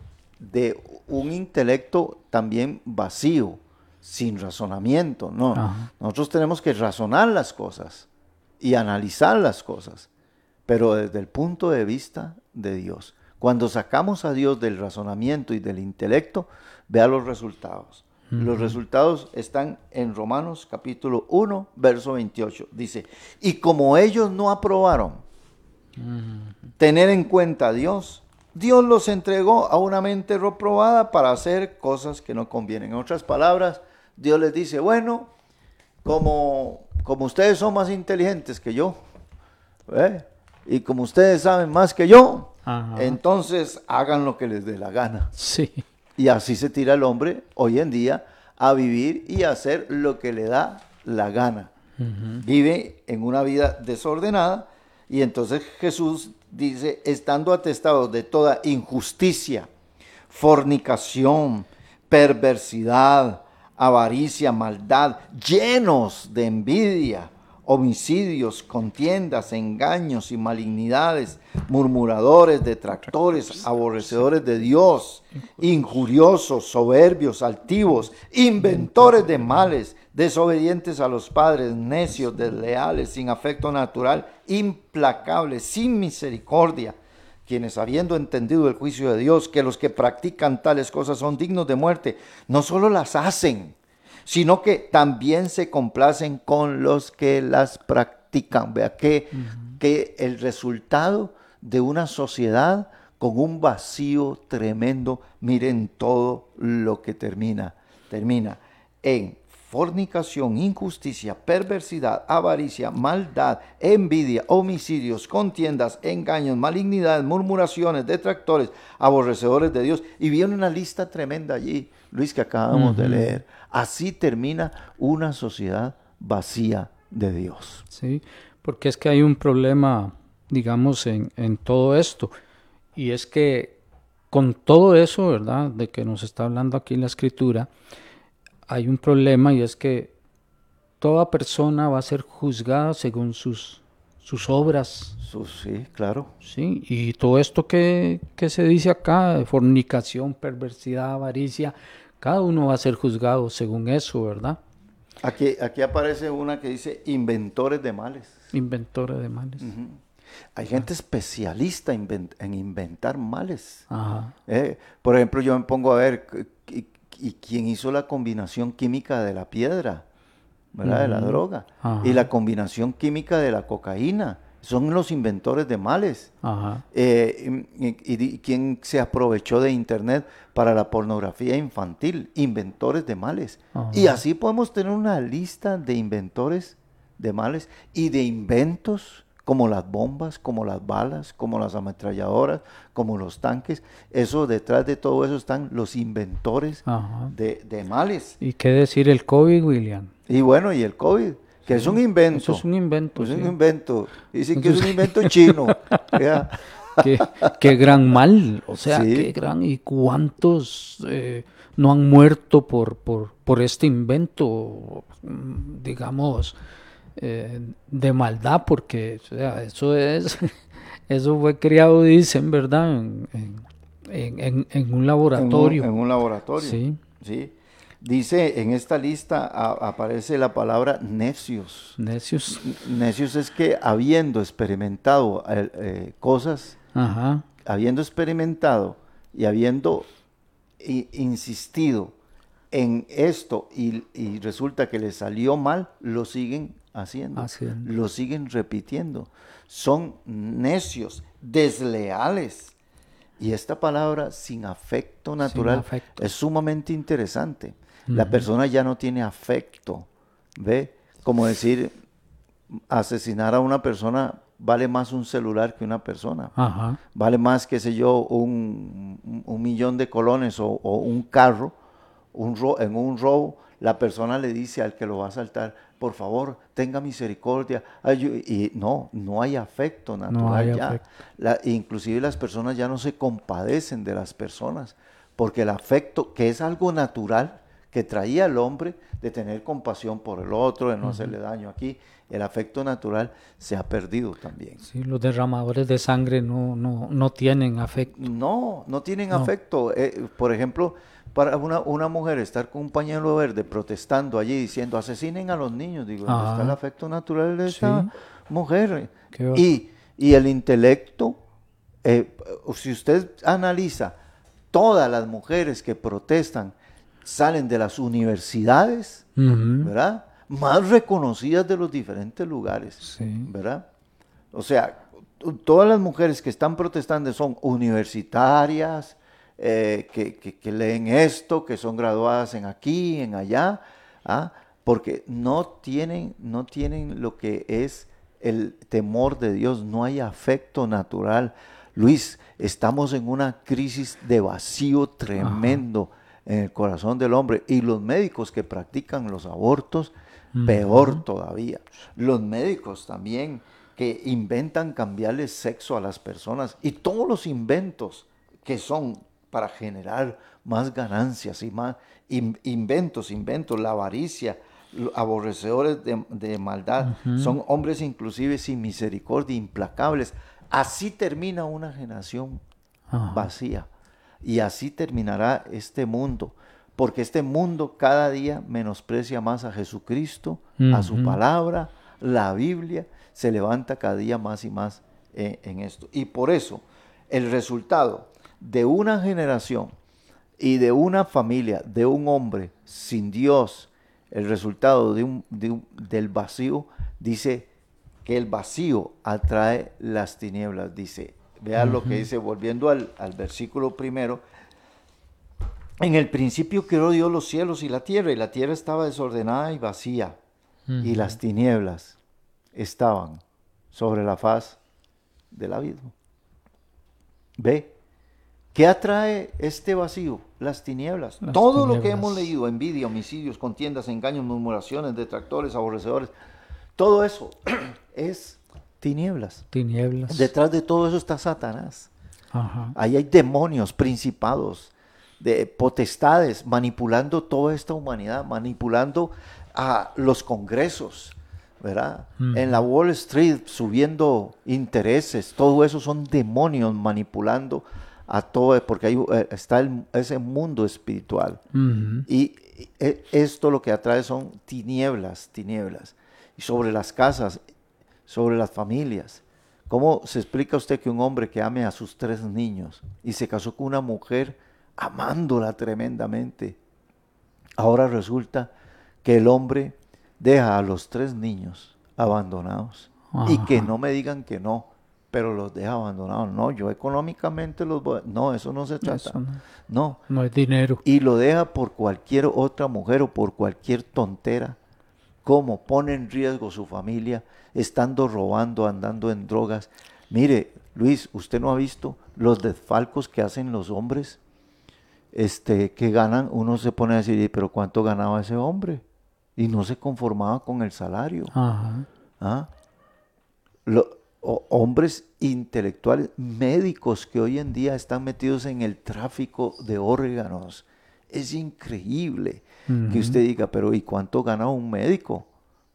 S3: de un intelecto también vacío, sin razonamiento. No,
S4: Ajá.
S3: nosotros tenemos que razonar las cosas y analizar las cosas, pero desde el punto de vista de Dios. Cuando sacamos a Dios del razonamiento y del intelecto, vea los resultados. Los resultados están en Romanos capítulo 1, verso 28. Dice, y como ellos no aprobaron tener en cuenta a Dios, Dios los entregó a una mente reprobada para hacer cosas que no convienen. En otras palabras, Dios les dice, bueno, como, como ustedes son más inteligentes que yo, ¿eh? y como ustedes saben más que yo,
S4: Ajá.
S3: entonces hagan lo que les dé la gana.
S4: Sí.
S3: Y así se tira el hombre hoy en día a vivir y a hacer lo que le da la gana. Vive en una vida desordenada y entonces Jesús dice, estando atestados de toda injusticia, fornicación, perversidad, avaricia, maldad, llenos de envidia, homicidios, contiendas, engaños y malignidades, murmuradores, detractores, aborrecedores de Dios, injuriosos, soberbios, altivos, inventores de males, desobedientes a los padres, necios, desleales, sin afecto natural, implacables, sin misericordia, quienes habiendo entendido el juicio de Dios, que los que practican tales cosas son dignos de muerte, no solo las hacen, sino que también se complacen con los que las practican. Vea que, que el resultado de una sociedad con un vacío tremendo. Miren todo lo que termina. Termina en fornicación, injusticia, perversidad, avaricia, maldad, envidia, homicidios, contiendas, engaños, malignidades, murmuraciones, detractores, aborrecedores de Dios. Y viene una lista tremenda allí, Luis, que acabamos de leer. Así termina una sociedad vacía de Dios.
S4: Sí, porque es que hay un problema, digamos, en, en todo esto. Y es que con todo eso, ¿verdad? De que nos está hablando aquí la escritura, hay un problema y es que toda persona va a ser juzgada según sus, sus obras.
S3: sí, claro.
S4: Sí, y todo esto que, que se dice acá, fornicación, perversidad, avaricia, cada uno va a ser juzgado según eso, ¿verdad?
S3: Aquí, aquí aparece una que dice inventores de males.
S4: Inventores de males.
S3: Hay gente especialista en inventar males. Eh, por ejemplo, yo me pongo a ver y quién hizo la combinación química de la piedra, ¿verdad? De la droga. Y la combinación química de la cocaína. Son los inventores de males. Eh, y, quién se aprovechó de Internet para la pornografía infantil. Inventores de males. Y así podemos tener una lista de inventores de males y de inventos como las bombas, como las balas, como las ametralladoras, como los tanques. Eso detrás de todo eso están los inventores de, males.
S4: ¿Y qué decir el COVID, William?
S3: Y bueno, y el COVID, que es un invento.
S4: Eso es un invento.
S3: Es un invento. Dicen que es un invento chino. (laughs)
S4: qué, gran mal, o sea, qué gran. ¿Y cuántos eh, no han muerto por, por, por este invento, digamos? Eh, de maldad, porque sea, eso es, (laughs) eso fue criado, dicen, ¿verdad? En, en, un laboratorio.
S3: En un, laboratorio. Sí. sí. Dice, en esta lista aparece la palabra necios.
S4: Necios.
S3: Necios es que habiendo experimentado eh, eh, cosas, habiendo experimentado y habiendo insistido en esto y, y, resulta que le salió mal, lo siguen haciendo, lo siguen repitiendo. Son necios, desleales. Y esta palabra sin afecto natural es sumamente interesante. La persona ya no tiene afecto. ¿Ve? Como decir, asesinar a una persona vale más un celular que una persona. Vale más, qué sé yo, un, millón de colones o, un carro. Un en un robo, la persona le dice al que lo va a asaltar, por favor, tenga misericordia. Y no, no hay afecto natural ya. inclusive las personas ya no se compadecen de las personas, porque el afecto, que es algo natural, que traía el hombre de tener compasión por el otro, de no hacerle daño aquí, el afecto natural se ha perdido también.
S4: Sí, los derramadores de sangre no, no, no tienen afecto.
S3: No, no tienen afecto. Eh, por ejemplo, para una, una mujer estar con un pañuelo verde protestando allí diciendo asesinen a los niños, digo, está el afecto natural de esa mujer? Y, y, el intelecto, eh, si usted analiza todas las mujeres que protestan, salen de las universidades, ¿verdad? Más reconocidas de los diferentes lugares, ¿verdad? O sea, todas las mujeres que están protestando son universitarias, eh, que, leen esto, que son graduadas en aquí, en allá, ¿ah? porque no tienen, no tienen lo que es el temor de Dios, no hay afecto natural. Luis, estamos en una crisis de vacío tremendo en el corazón del hombre y los médicos que practican los abortos, peor todavía. Los médicos también que inventan cambiarle sexo a las personas y todos los inventos que son para generar más ganancias y más inventos, inventos, la avaricia, aborrecedores de, maldad, son hombres inclusive sin misericordia, implacables. Así termina una generación vacía. Y así terminará este mundo, porque este mundo cada día menosprecia más a Jesucristo, a su palabra, la Biblia, se levanta cada día más y más eh, en esto. Y por eso el resultado de una generación y de una familia, de un hombre sin Dios, el resultado de un, del vacío, dice que el vacío atrae las tinieblas, dice Vean lo que dice, volviendo al, al versículo primero. En el principio creó Dios los cielos y la tierra, y la tierra estaba desordenada y vacía, y las tinieblas estaban sobre la faz del abismo. ¿Ve? ¿Qué atrae este vacío? Las tinieblas.
S4: Las
S3: Todo lo que hemos leído, envidia, homicidios, contiendas, engaños, murmuraciones, detractores, aborrecedores, todo eso (clears throat) es tinieblas.
S4: Tinieblas.
S3: Detrás de todo eso está Satanás.
S4: Ajá.
S3: Ahí hay demonios, principados, de potestades manipulando toda esta humanidad, manipulando a los congresos, ¿verdad? En la Wall Street subiendo intereses, todo eso son demonios manipulando a todo, porque ahí eh, está el- ese mundo espiritual. Y eh, esto lo que atrae son tinieblas, tinieblas. Y sobre las casas, sobre las familias. ¿Cómo se explica usted que un hombre que ame a sus tres niños y se casó con una mujer amándola tremendamente, ahora resulta que el hombre deja a los tres niños abandonados? Y que no me digan que no, pero los deja abandonados. No, yo económicamente los voy a- No, eso no se trata.
S4: No.
S3: no,
S4: No es dinero.
S3: y lo deja por cualquier otra mujer o por cualquier tontera. ¿Cómo pone en riesgo su familia estando robando, andando en drogas? Mire, Luis, ¿usted no ha visto los desfalcos que hacen los hombres? Este, que ganan, uno se pone a decir, "¿Y pero ¿cuánto ganaba ese hombre? Y no se conformaba con el salario.
S4: Ajá.
S3: ¿Ah? Lo- hombres intelectuales, médicos que hoy en día están metidos en el tráfico de órganos. Es increíble que usted diga, pero ¿y cuánto gana un médico?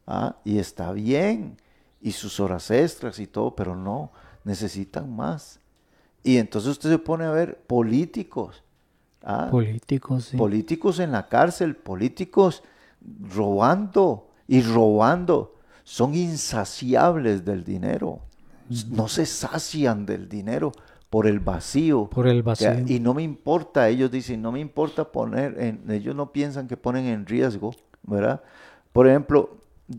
S3: ¿Ah? Y está bien, y sus horas extras y todo, pero no, necesitan más. Y entonces usted se pone a ver políticos. ¿ah?
S4: Políticos, sí.
S3: políticos en la cárcel, políticos robando y robando, son insaciables del dinero. No se sacian del dinero por el vacío.
S4: Por el
S3: que-
S4: vacío.
S3: y no me importa, ellos dicen, no me importa poner, en, ellos no piensan que ponen en riesgo, ¿verdad? Por ejemplo,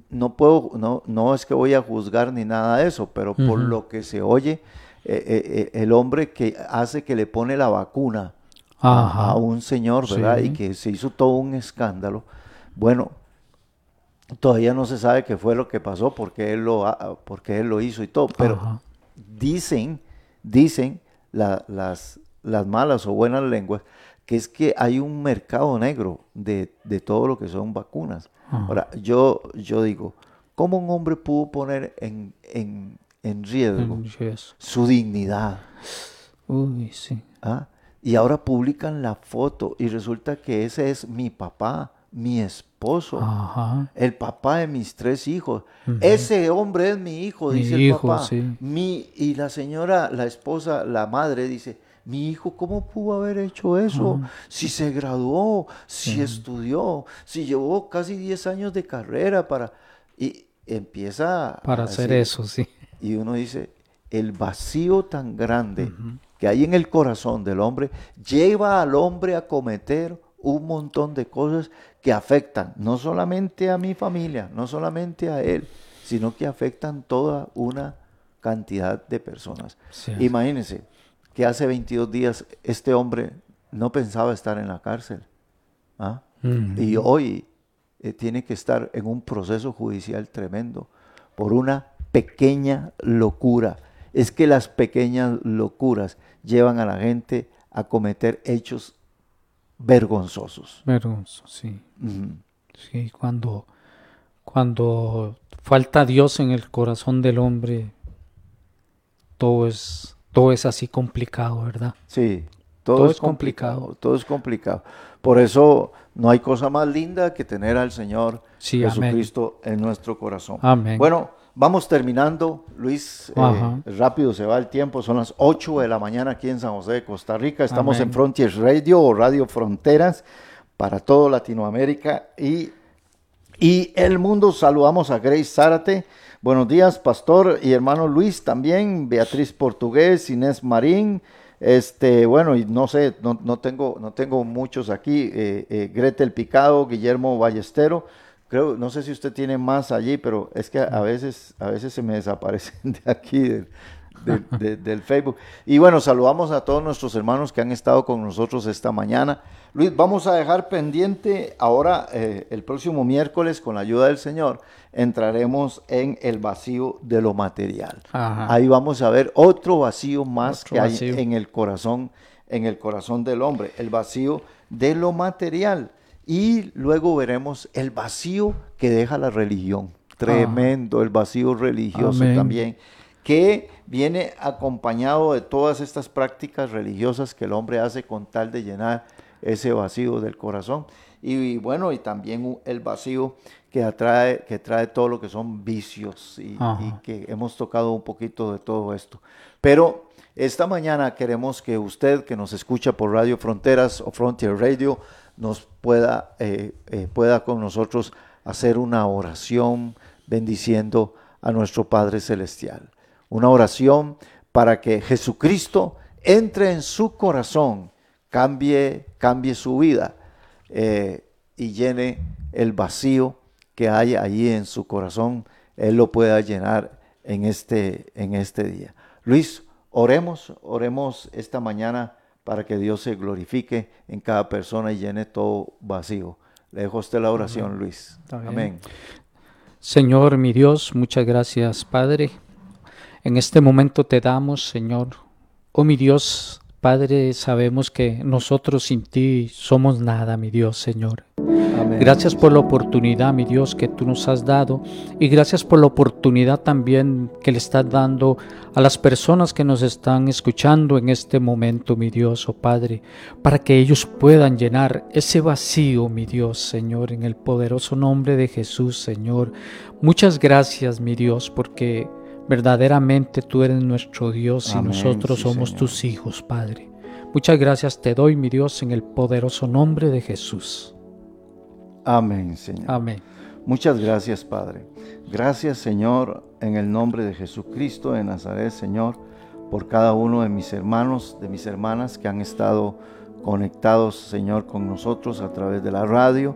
S3: no puedo, no, no es que voy a juzgar ni nada de eso, pero por lo que se oye, eh, eh, eh, el hombre que hace que le pone la vacuna
S4: Ajá.
S3: a un señor, ¿verdad?
S4: Sí.
S3: Y que se hizo todo un escándalo. Bueno, todavía no se sabe qué fue lo que pasó, porque él lo, ha- porque él lo hizo y todo, pero
S4: Ajá.
S3: dicen, dicen la- las, las malas o buenas lenguas, que es que hay un mercado negro de, de todo lo que son vacunas.
S4: Ajá.
S3: Ahora, yo, yo digo, ¿cómo un hombre pudo poner en, en, en riesgo
S4: yes.
S3: su dignidad?
S4: Uy, sí.
S3: ¿ah? Y ahora publican la foto y resulta que ese es mi papá, mi esposo,
S4: Ajá.
S3: el papá de mis tres hijos. Ese hombre es mi hijo,
S4: Mi
S3: dice el
S4: hijo,
S3: papá.
S4: sí.
S3: Mi, y la señora, la esposa, la madre dice, mi hijo, ¿cómo pudo haber hecho eso? Si se graduó, si estudió, si llevó casi 10 años de carrera para... Y empieza...
S4: Para
S3: a
S4: hacer eso, sí.
S3: y uno dice, el vacío tan grande que hay en el corazón del hombre lleva al hombre a cometer un montón de cosas que afectan no solamente a mi familia, no solamente a él, sino que afectan toda una cantidad de personas.
S4: Sí.
S3: Imagínense que hace 22 días este hombre no pensaba estar en la cárcel. ¿ah? Y hoy eh, tiene que estar en un proceso judicial tremendo por una pequeña locura. Es que las pequeñas locuras llevan a la gente a cometer hechos vergonzosos.
S4: Pero sí. Sí, cuando, cuando falta Dios en el corazón del hombre, todo es, todo es así complicado, ¿verdad?
S3: Sí, todo,
S4: Todo
S3: es
S4: complicado.
S3: complicado, todo es complicado. Por eso no hay cosa más linda que tener al Señor
S4: Sí, amén.
S3: Jesucristo en nuestro corazón.
S4: Amén.
S3: Bueno, vamos terminando, Luis. eh, rápido se va el tiempo, son las 8 de la mañana aquí en San José de Costa Rica. Estamos
S4: Amén.
S3: en Frontiers Radio o Radio Fronteras para todo Latinoamérica y y el mundo. Saludamos a Grace Zárate. Buenos días, pastor y hermano Luis también, Beatriz Portugués, Inés Marín. Este, bueno, y no sé, no, no tengo, no tengo muchos aquí. eh, eh, Gretel Picado, Guillermo Ballestero. Creo, no sé si usted tiene más allí, pero es que a veces, a veces se me desaparecen (laughs) de aquí del, del Facebook. Y bueno, saludamos a todos nuestros hermanos que han estado con nosotros esta mañana. Luis, vamos a dejar pendiente ahora eh, el próximo miércoles con la ayuda del Señor. Entraremos en el vacío de lo material. Ahí vamos a ver otro vacío más que hay en el corazón, en el corazón del hombre, el vacío de lo material. Y luego veremos el vacío que deja la religión. Tremendo, el vacío religioso también, que viene acompañado de todas estas prácticas religiosas que el hombre hace con tal de llenar ese vacío del corazón. Y, bueno, y también el vacío que atrae, que trae todo lo que son vicios y, que hemos tocado un poquito de todo esto. Pero esta mañana queremos que usted que nos escucha por Radio Fronteras o Frontier Radio nos pueda, eh, eh, pueda con nosotros hacer una oración bendiciendo a nuestro Padre Celestial. Una oración para que Jesucristo entre en su corazón cambie, cambie su vida eh, y llene el vacío que hay allí en su corazón, Él lo pueda llenar en este, en este día. Luis, oremos, oremos esta mañana para que Dios se glorifique en cada persona y llene todo vacío. Le dejo a usted la oración, Luis. Amén.
S4: Señor, mi Dios, muchas gracias, Padre. En este momento te damos, Señor. Oh, mi Dios, Padre, sabemos que nosotros sin ti somos nada, mi Dios, Señor. Gracias por la oportunidad, mi Dios, que tú nos has dado y gracias por la oportunidad también que le estás dando a las personas que nos están escuchando en este momento, mi Dios, oh Padre, para que ellos puedan llenar ese vacío, mi Dios, Señor, en el poderoso nombre de Jesús, Señor. Muchas gracias, mi Dios, porque Verdaderamente tú eres nuestro Dios y nosotros somos tus hijos, Padre. Muchas gracias te doy, mi Dios, en el poderoso nombre de Jesús.
S3: Amén, Señor.
S4: Amén.
S3: Muchas gracias, Padre. Gracias, Señor, en el nombre de Jesucristo de Nazaret, Señor, por cada uno de mis hermanos, de mis hermanas que han estado conectados, Señor, con nosotros a través de la radio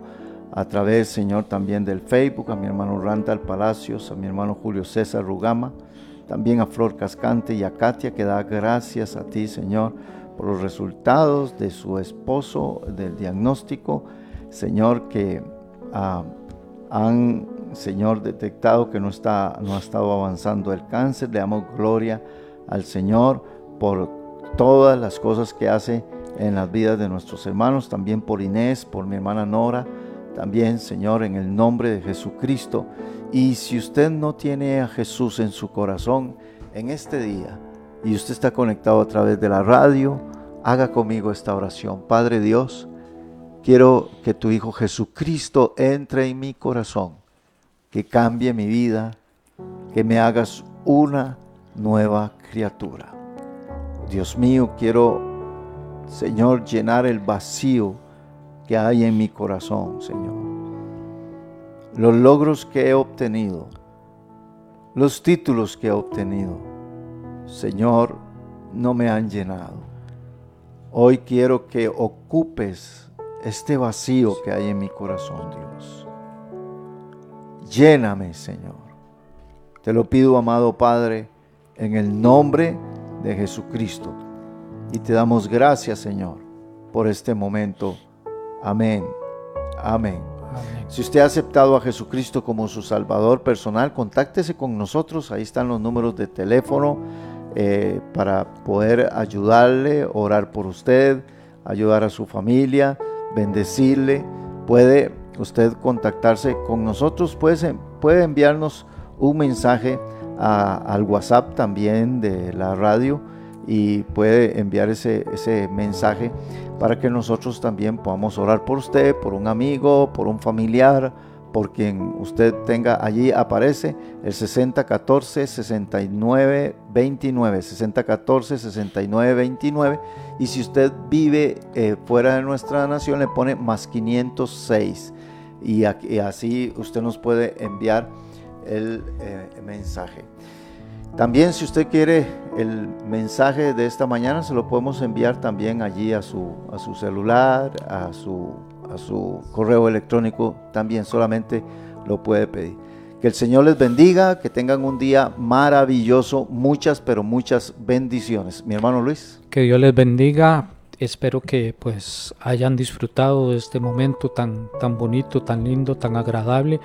S3: a través, Señor, también del Facebook, a mi hermano Randall Palacios, a mi hermano Julio César Rugama, también a Flor Cascante y a Katia, que da gracias a ti, Señor, por los resultados de su esposo, del diagnóstico, Señor, que ah, han, Señor, detectado que no, está, no ha estado avanzando el cáncer. Le damos gloria al Señor por todas las cosas que hace en las vidas de nuestros hermanos, también por Inés, por mi hermana Nora, también, Señor, en el nombre de Jesucristo. Y si usted no tiene a Jesús en su corazón en este día y usted está conectado a través de la radio, haga conmigo esta oración. Padre Dios, quiero que tu Hijo Jesucristo entre en mi corazón, que cambie mi vida, que me hagas una nueva criatura. Dios mío, quiero, Señor, llenar el vacío que hay en mi corazón, Señor. Los logros que he obtenido, los títulos que he obtenido, Señor, no me han llenado. Hoy quiero que ocupes este vacío que hay en mi corazón, Dios. Lléname, Señor. Te lo pido, amado Padre, en el nombre de Jesucristo. Y te damos gracias, Señor, por este momento Amén. Amén. Si usted ha aceptado a Jesucristo como su Salvador personal, contáctese con nosotros. Ahí están los números de teléfono eh, para poder ayudarle, orar por usted, ayudar a su familia, bendecirle. Puede usted contactarse con nosotros. Puede, puede enviarnos un mensaje al WhatsApp también de la radio y puede enviar ese, ese mensaje para que nosotros también podamos orar por usted, por un amigo, por un familiar, por quien usted tenga. Allí aparece el 6014 6929 6014 6929 y si usted vive eh, fuera de nuestra nación le pone más 506 y, así usted nos puede enviar el eh, mensaje. También si usted quiere el mensaje de esta mañana, se lo podemos enviar también allí a su, a su celular, a su, a su correo electrónico, también solamente lo puede pedir. Que el Señor les bendiga, que tengan un día maravilloso, muchas, pero muchas bendiciones. Mi hermano Luis.
S4: Que Dios les bendiga. Espero que pues hayan disfrutado de este momento tan, tan bonito, tan lindo, tan agradable,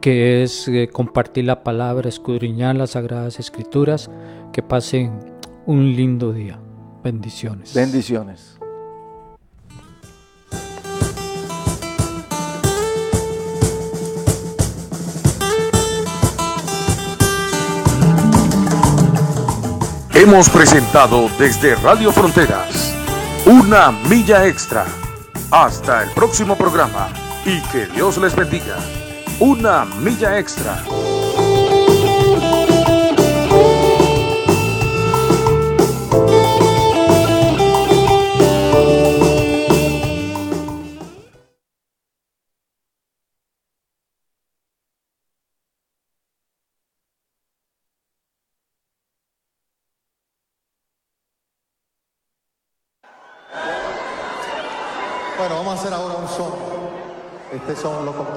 S4: que es eh, compartir la palabra, escudriñar las sagradas escrituras. Que pasen un lindo día. Bendiciones.
S3: Bendiciones.
S1: Hemos presentado desde Radio Fronteras una milla extra. Hasta el próximo programa y que Dios les bendiga. Una milla extra.
S2: Este son lo compuso.